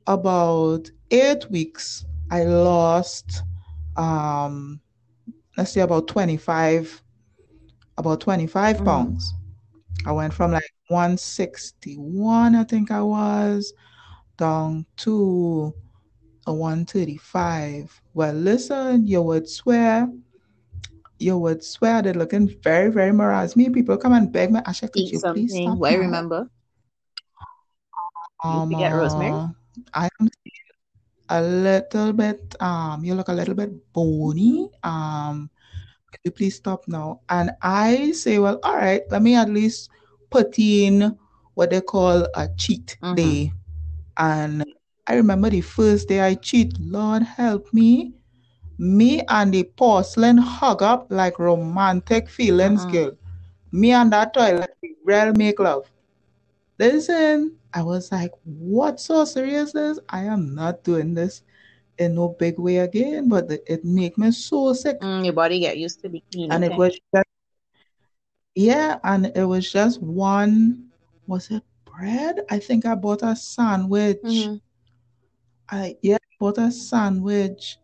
about eight weeks, I lost um let's say about 25 about 25 Mhm. pounds. I went from like 161, I think I was, down to a 135. Well, listen, you would swear, you would swear they're looking very, very moraz. Me, people come and beg me, Asha, could Eat you please something. stop Well, I remember. You Um, forget rosemary? I am a little bit, um, you look a little bit bony. Um, could you please stop now? And I say, well, all right, let me at least put in what they call a cheat Mhm. day. And I remember the first day I cheat, Lord help me. Me and the porcelain hug up like romantic feelings, Mm-mm. girl. Me and that toilet, we real make love. Listen, I was like, what sorcery is this? I am not doing this in no big way again, but it make me so sick. Mm, your body get used to the clean. And okay. it was just, yeah, and it was just one, was it bread? I think I bought a sandwich. Mm-hmm. I yeah, bought a sandwich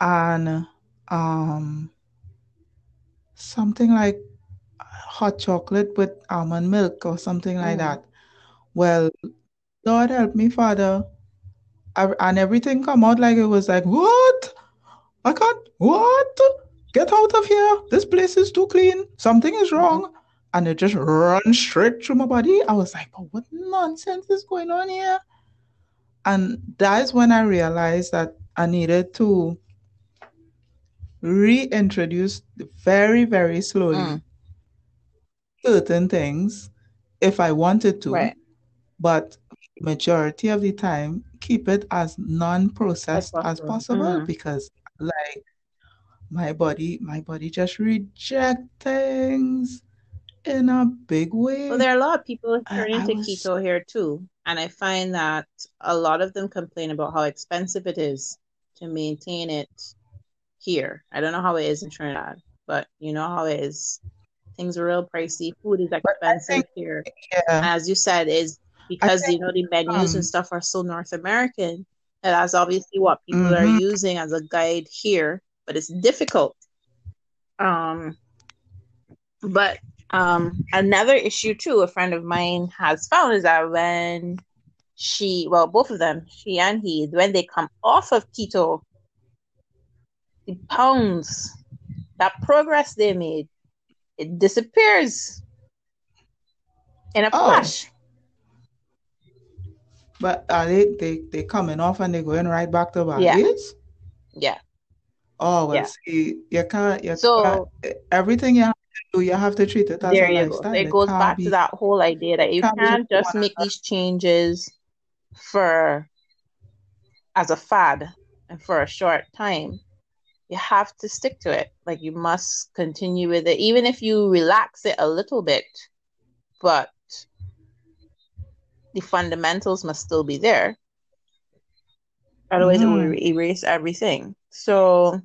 and um something like hot chocolate with almond milk or something like mm. that. Well, Lord help me, Father. I, and everything come out like it was like, what? I can't, what? Get out of here. This place is too clean. Something is wrong. Mm-hmm. And it just runs straight through my body. I was like, but what nonsense is going on here? And that's when I realized that I needed to reintroduce very, very slowly mm. certain things if I wanted to. Right. But majority of the time, keep it as non-processed as possible, as possible mm. because like my body, my body just reject things in a big way. Well, there are a lot of people turning to was... keto here too. And I find that a lot of them complain about how expensive it is to maintain it here. I don't know how it is in Trinidad, but you know how it is. Things are real pricey. Food is expensive think, here. Yeah. As you said, is because think, you know the menus um, and stuff are so North American. And that's obviously what people mm-hmm. are using as a guide here, but it's difficult. Um, but um, another issue too, a friend of mine has found is that when she, well, both of them, she and he, when they come off of keto, the pounds, that progress they made, it disappears in a oh. flash. But are they they they coming off and they going right back to back? Yeah. Yeah. Oh well, yeah. see, you can't. You so can't, everything you have to do, you have to treat it as there a you lifestyle. Go. It, it goes back be, to that whole idea that you can't, can't just make these changes for as a fad and for a short time you have to stick to it. Like you must continue with it, even if you relax it a little bit, but the fundamentals must still be there. Otherwise, mm. it will mm-hmm. erase everything. So,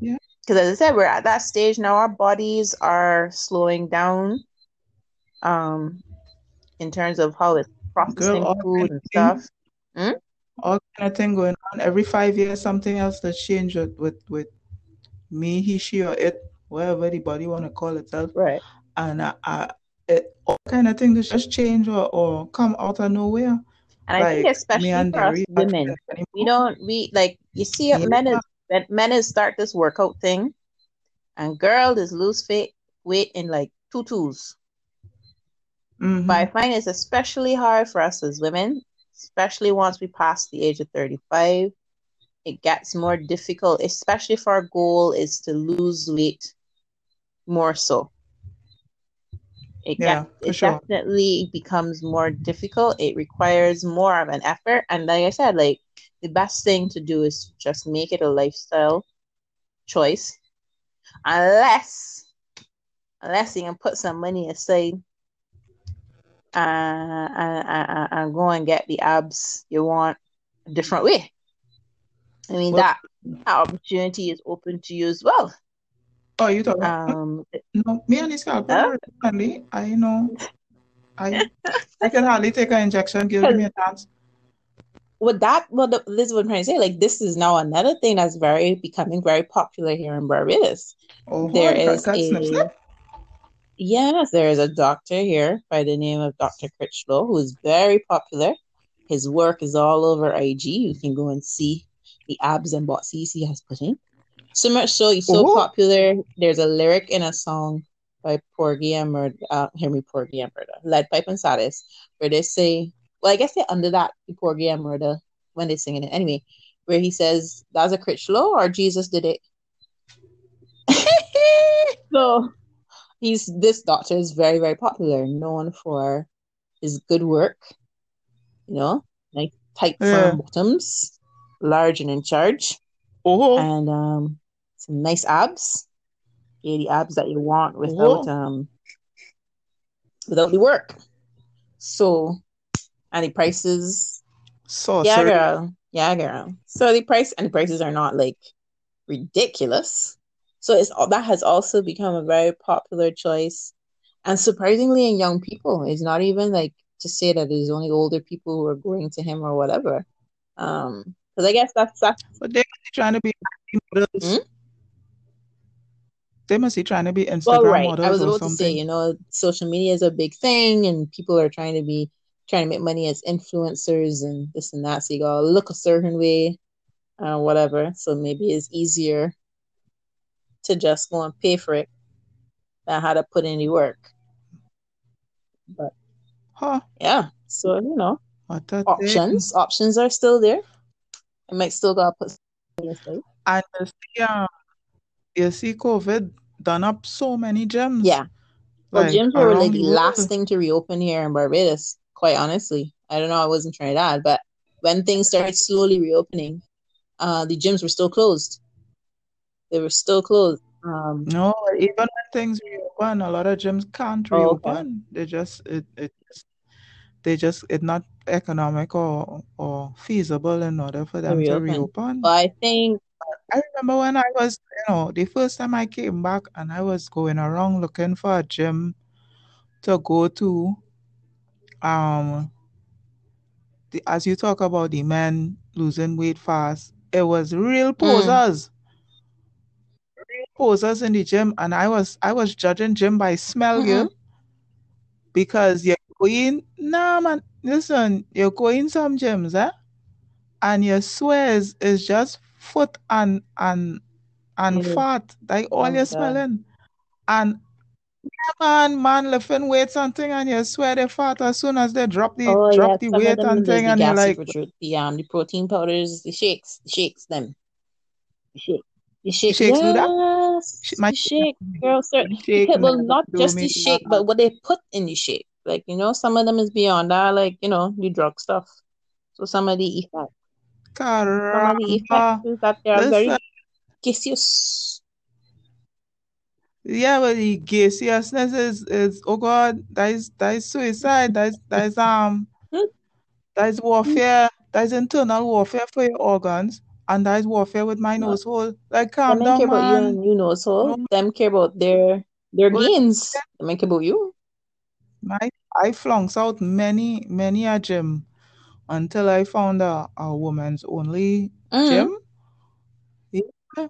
yeah. Because as I said, we're at that stage now. Our bodies are slowing down, um, in terms of how it's processing Girl, food and stuff. Hmm? All kind of thing going on. Every five years, something else that change with, with, with me, he, she, or it, whatever the body want to call itself. Right. And uh, uh, it, all kind of thing that just change or, or come out of nowhere. And like, I think especially for us women, we don't we like you see yeah. men is men is start this workout thing, and girl is lose weight weight in like tutus. Mm-hmm. But I find it's especially hard for us as women especially once we pass the age of 35. It gets more difficult, especially if our goal is to lose weight more so. It, yeah, it sure. definitely becomes more difficult. It requires more of an effort. And like I said, like the best thing to do is just make it a lifestyle choice. Unless unless you can put some money aside and, and, and go and get the abs you want a different way. I mean, well, that, that opportunity is open to you as well. Oh, you talking? Um, no, me and this girl, uh, I know, I I can hardly take an injection. Give me a chance. With that, well, the, this is what I'm trying to say. Like, this is now another thing that's very becoming very popular here in Barbados. Oh, there is a, Yes, there is a doctor here by the name of Dr. Critchlow who is very popular. His work is all over IG. You can go and see the abs and boxies he has put in. So much so he's so Ooh. popular. There's a lyric in a song by Porgy and Murder, uh, Henry Porgy and Murder, Lead Pipe and Saddis, where they say, well, I guess they're under that Porgy and Murder when they're singing it anyway, where he says, "That's a Critchlow or Jesus did it." so he's this doctor is very very popular, known for his good work. You know, like tight yeah. firm bottoms, large and in charge, oh. and um, some nice abs. Yeah, the abs that you want without oh. um without the work. So, and the prices, Sorcery. yeah, girl, yeah, girl. So the price and the prices are not like ridiculous. So it's that has also become a very popular choice, and surprisingly in young people. It's not even like to say that it's only older people who are going to him or whatever. Um, because I guess that's that's But they must be trying to be models. Hmm? They must be trying to be Instagram well, right. models I was or about to say, you know, social media is a big thing, and people are trying to be trying to make money as influencers and this and that. So you gotta look a certain way, uh, whatever. So maybe it's easier to just go and pay for it than how to put in the work. But Huh? yeah, so you know, What a thing. options options are still there. I might still gotta put. And you see, um, you see, COVID done up so many gyms. Yeah. Well, gyms were like the last thing to reopen here in Barbados, quite honestly. I don't know, I wasn't Trinidad, but when things started slowly reopening, uh the gyms were still closed. They were still closed. Um No, even when things reopen, a lot of gyms can't Oh, okay. reopen. They just it it they just it's not economic or or feasible in order for them to reopen. reopen. But I think I remember when I was, you know, the first time I came back and I was going around looking for a gym to go to. Um, the, as you talk about the men losing weight fast, it was real mm, posers, real posers in the gym, and I was I was judging gym by smell, mm-mm, girl, because you're going, nah, man, listen, you're going some gyms, eh, and your swears is just foot and and and yeah. fat, like all Oh you're smelling. And man, man lifting weight thing, and you swear they fat as soon as they drop the Oh yeah, drop the weight and thing the and you're like, the um the protein powders, the shakes, the shakes, them. The shake. The the shake. shakes do that? My shake, girl, sir. shake Because, well, not just the shake, but what they put in the shake. Like, you know, some of them is beyond that, like, you know, the drug stuff. So some of the effects, some of the effects is that they are Listen, very gaseous. yeah, but the gaseousness is is oh god, that is that is suicide. That is that is um Hmm? that is warfare. That is internal warfare for your organs. And that is warfare with my No, nose hole. Like calm ain't care down, about you man. you know, so No them care about their their Well, gains. Them care about you. my I flunks out many, many a gym until I found a, a woman's only Mm-hmm. gym. Yeah,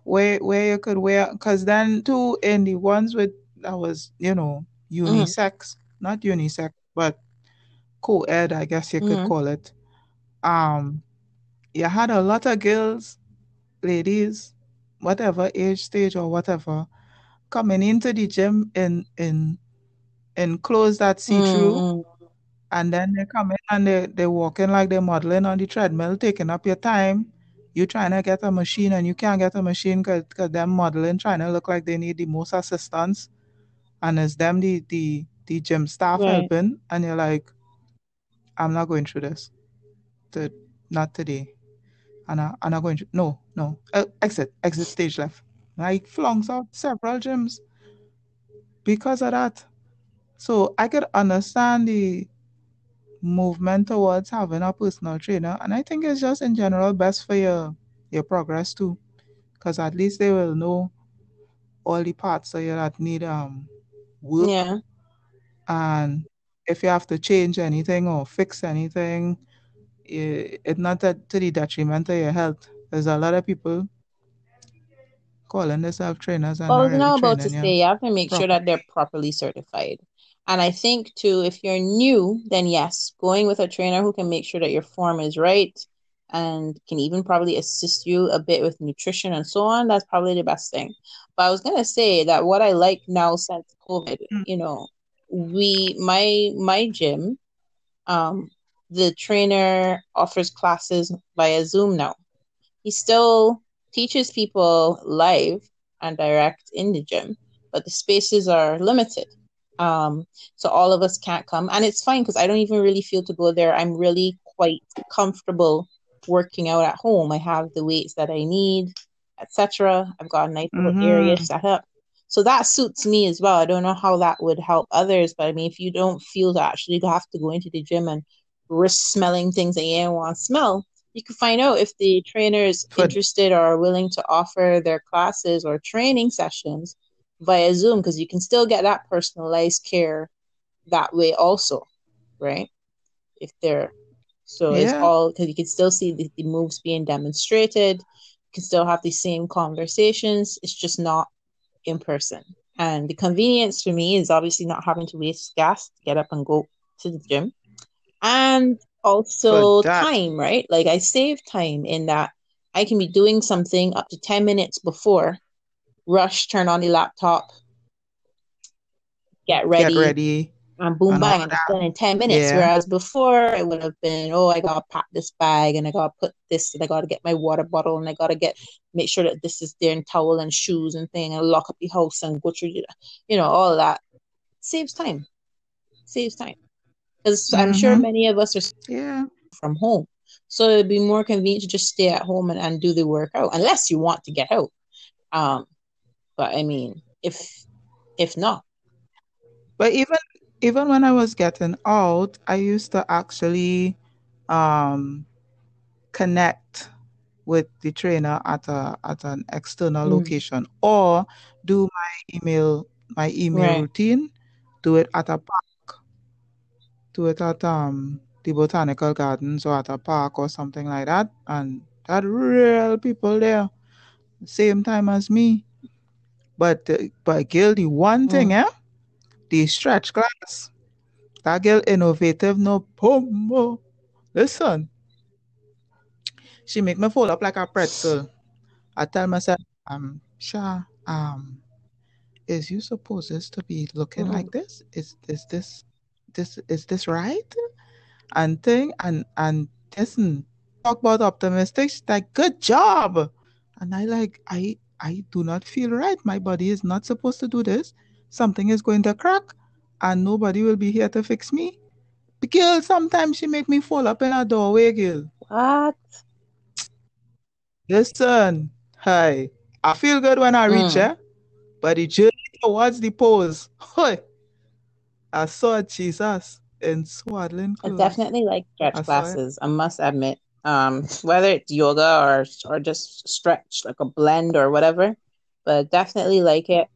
where where you could wear because then too in the ones with that was, you know, Mm-hmm. unisex, not unisex, but co-ed, I guess you could Mm-hmm. call it. Um, you had a lot of girls, ladies, whatever age stage or whatever, coming into the gym in in in clothes that see through. Mm-hmm. And then they come in and they, they're walking like they're modeling on the treadmill, taking up your time. You're trying to get a machine and you can't get a machine because them modeling, trying to look like they need the most assistance. And it's them, the, the, the gym staff Right. helping. And you're like, I'm not going through this. Not today. And I, I'm not going to, no, no. Uh, exit, exit stage left. I flunks out several gyms because of that. So I could understand the movement towards having a personal trainer and i think it's just in general best for your your progress too because at least they will know all the parts of you that need um work Yeah. and if you have to change anything or fix anything i- it's not that to the detriment of your health there's a lot of people calling themselves trainers and Well, I was really now about to say you have to make sure that they're properly certified. And I think too, if you're new, then yes, going with a trainer who can make sure that your form is right and can even probably assist you a bit with nutrition and so on, that's probably the best thing. But I was gonna say that what I like now since COVID, Mm, you know, we my my gym, um, the trainer offers classes via Zoom now. He still teaches people live and direct in the gym, but the spaces are limited. Um, so all of us can't come, and it's fine because I don't even really feel to go there. I'm really quite comfortable working out at home. I have the weights that I need, etc. I've got a nice little area mm-hmm. set up. So that suits me as well. I don't know how that would help others, but I mean, if you don't feel to actually have to go into the gym and risk smelling things that you don't want to smell, you can find out if the trainer is For- interested or are willing to offer their classes or training sessions via Zoom because you can still get that personalized care that way also, right? If they're so it's all because you can still see the, the moves being demonstrated, you can still have the same conversations, it's just not in person. And the convenience for me is obviously not having to waste gas to get up and go to the gym. And also that- time, right? Like I save time in that I can be doing something up to 10 minutes before, rush, turn on the laptop, get ready, Get ready. and boom and bang, done in 10 minutes. Yeah. Whereas before it would have been, oh, I gotta pack this bag and I gotta put this and I gotta get my water bottle and I gotta get make sure that this is there and towel and shoes and thing and lock up the house and go through you know, all that. Saves time. Saves time. Because I'm sure Mhm. many of us are Yeah. from home. So it'd be more convenient to just stay at home and, and do the workout, unless you want to get out. Um, but I mean, if if not, But even even when I was getting out, I used to actually um, connect with the trainer at a at an external Mm. location or do my email my email Right. routine, do it at a park, do it at um the botanical gardens or at a park or something like that, and had real people there, same time as me. But uh, but girl, the one thing, Mm. eh? The stretch class. That girl innovative no pomo. Listen. She make me fold up like a pretzel. I tell myself, um, Sha, um, is you supposed this to be looking Mm. like this? Is is this this is this right? And thing and and listen, talk about optimistic. She's like, good job. And I like, I I do not feel right. My body is not supposed to do this. Something is going to crack, and nobody will be here to fix me. Girl, sometimes she make me fall up in a doorway, girl. what? Listen, hi. I feel good when I reach Mm. eh? but the journey towards the pose, hi. I saw Jesus in swaddling clothes. I definitely like stretch I classes. I must admit, um, whether it's yoga or or just stretch, like a blend or whatever, but definitely like it.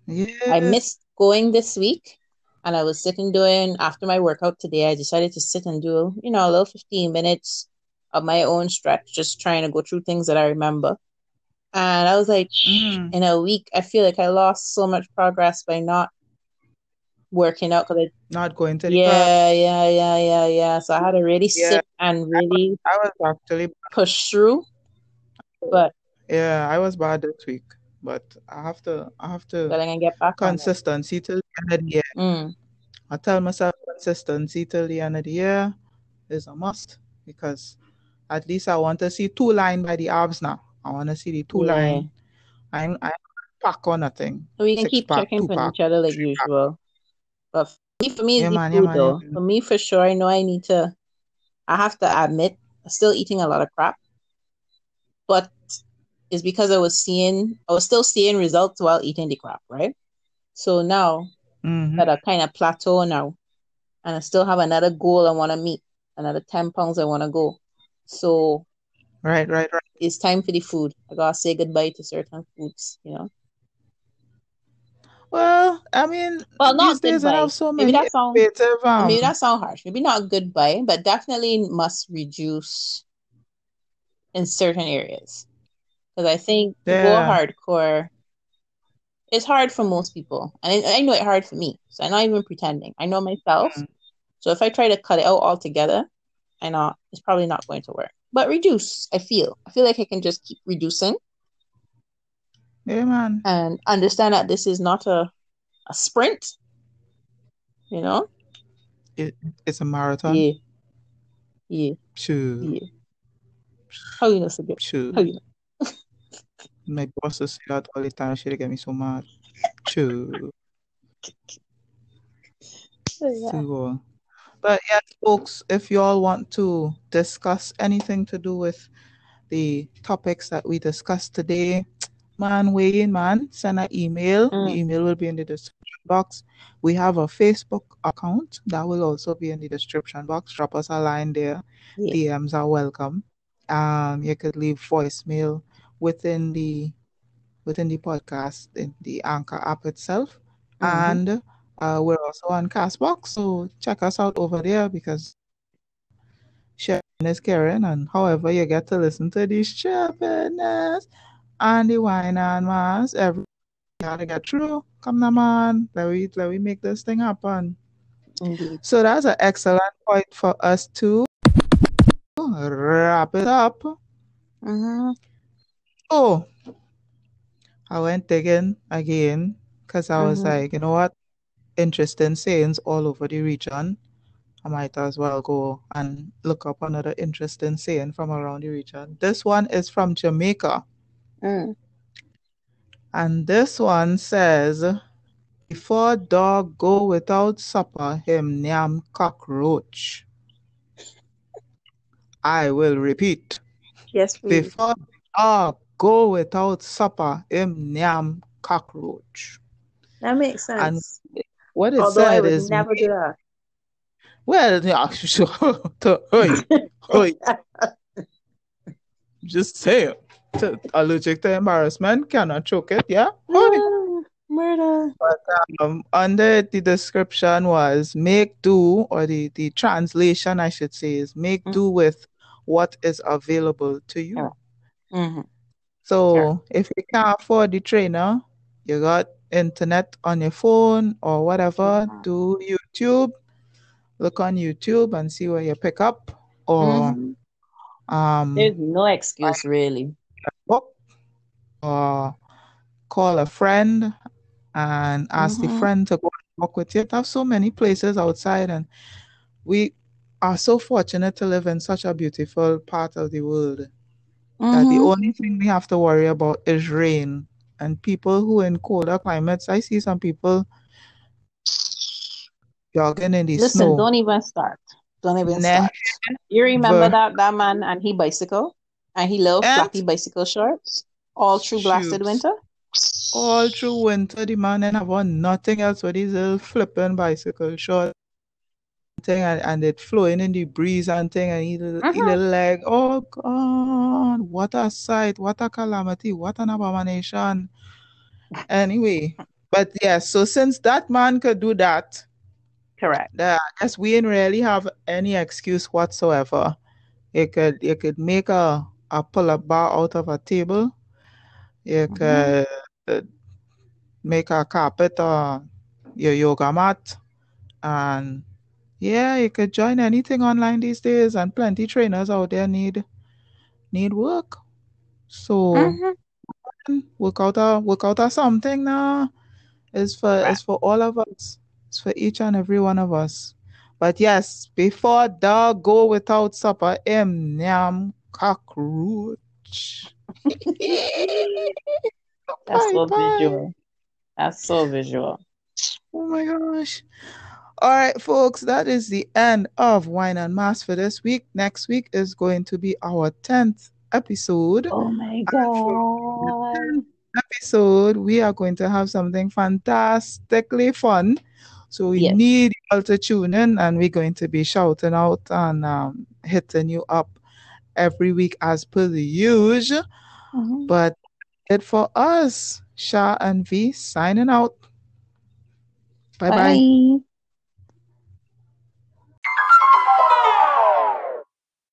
I missed going this week, and I was sitting doing after my workout today. I decided to sit and do, you know, a little 15 minutes of my own stretch, just trying to go through things that I remember. And I was like, Mm. in a week, I feel like I lost so much progress by not working out because I Not going to yeah, yeah, yeah, yeah, yeah. So I had to really Yeah. sit and really I was actually push through. But yeah, I was bad this week, but I have to I have but to I can get back consistency till the end of the year. Mm, I tell myself consistency till the end of the year is a must because at least I want to see two line by the abs now. I want to see the two yeah. line. I'm I'm pack or nothing. So we can Six keep pack, checking for pack, each other like usual. pack. But for me, for me, Yeah, man, yeah, food man, yeah, though. man. For me, for sure, I know I need to. I have to admit, I'm still eating a lot of crap, but it's because I was seeing, I was still seeing results while eating the crap, right? So now hmm that I kind of plateau now, and I still have another goal I want to meet, another 10 pounds I want to go. So Right, right, right. it's time for the food. I gotta say goodbye to certain foods, you know. Well, I mean, Well, not these days I have so Maybe that sound Or maybe um that sound harsh. Maybe not goodbye, but definitely must reduce in certain areas. Because I think to go hardcore, it's hard for most people, and I, I know it's hard for me. So I'm not even pretending. I know myself. Mm. So if I try to cut it out altogether, I know it's probably not going to work. But reduce, I feel. I feel like I can just keep reducing Yeah, man. and understand that this is not a, a sprint, you know? It, it's a marathon. Yeah, yeah, Shoo, yeah. How you know, Sigrid? How shoo. you know? My boss is that all the time. She'll get me so mad. Shoo. Yeah. But yeah, folks, if you all want to discuss anything to do with the topics that we discussed today, man, weigh in, man. Send an email. Mm. The email will be in the description box. We have a Facebook account that will also be in the description box. Drop us a line there. Yeah. DMs are welcome. Um, you could leave voicemail within the within the podcast in the Anchor app itself, Mhm. and uh, we're also on Castbox. So check us out over there because sharing is caring, and however you get to listen to these chirpiness and the wine and mask, every gotta get through. Come on, man. Let we let we make this thing happen. Indeed. So that's an excellent point for us to wrap it up. Mhm. Oh, I went digging again because I was Mhm. like, you know what? Interesting sayings all over the region. I might as well go and look up another interesting saying from around the region. This one is from Jamaica, Mm. and this one says, Before dog go without supper, him nyam cockroach. I will repeat. Yes, please. Before dog go without supper, him nyam cockroach. That makes sense. And what it Although said is, never do that. well, yeah, sure. Oi, oi, just say it. To- Allergic to embarrassment, cannot choke it, yeah? Ah, Murder. Um, under the description was make do, or the, the translation, I should say, is make Mm. do with what is available to you. Mhm. So Sure. if you can't afford the trainer, you got internet on your phone or whatever, Mhm. do YouTube, look on YouTube and see where you pick up, or Mhm. um, There's no excuse, really. Or call a friend and ask the Mhm. friend to go walk with you. There's so many places outside, and we are so fortunate to live in such a beautiful part of the world that the Mhm. only thing we have to worry about is rain. And people who in colder climates, I see some people jogging in the Listen, snow. don't even start. Don't even start. You remember that that man and he bicycle and he And flappy bicycle shorts all through blasted winter? all through winter, the man and have on nothing else but his little flipping bicycle short thing and, and it flowing in the breeze and thing and he little, he uh-huh. little leg. Oh God, what a sight, what a calamity, what an abomination. Anyway, but yes, so since that man could do that, Correct. that I guess we didn't really have any excuse whatsoever. You could you could make a, a pull-up bar out of a table. You Mhm. could uh, make a carpet or your yoga mat and yeah, you could join anything online these days and plenty trainers out there need need work. So Mhm. work out a work out a something now. It's for Right. it's for all of us. It's for each and every one of us. But yes, before dog go without supper, em nyam cockroach. That's so visual. That's so visual. Oh my gosh. All right, folks, that is the end of Wine and Mask for this week. Next week is going to be our 10th episode. Oh my God. episode, we are going to have something fantastically fun. So we Yes. need you all to tune in, and we're going to be shouting out and um, hitting you up every week as per the usual. Mhm. But it for us, Sha and V signing out. Bye bye. Bye.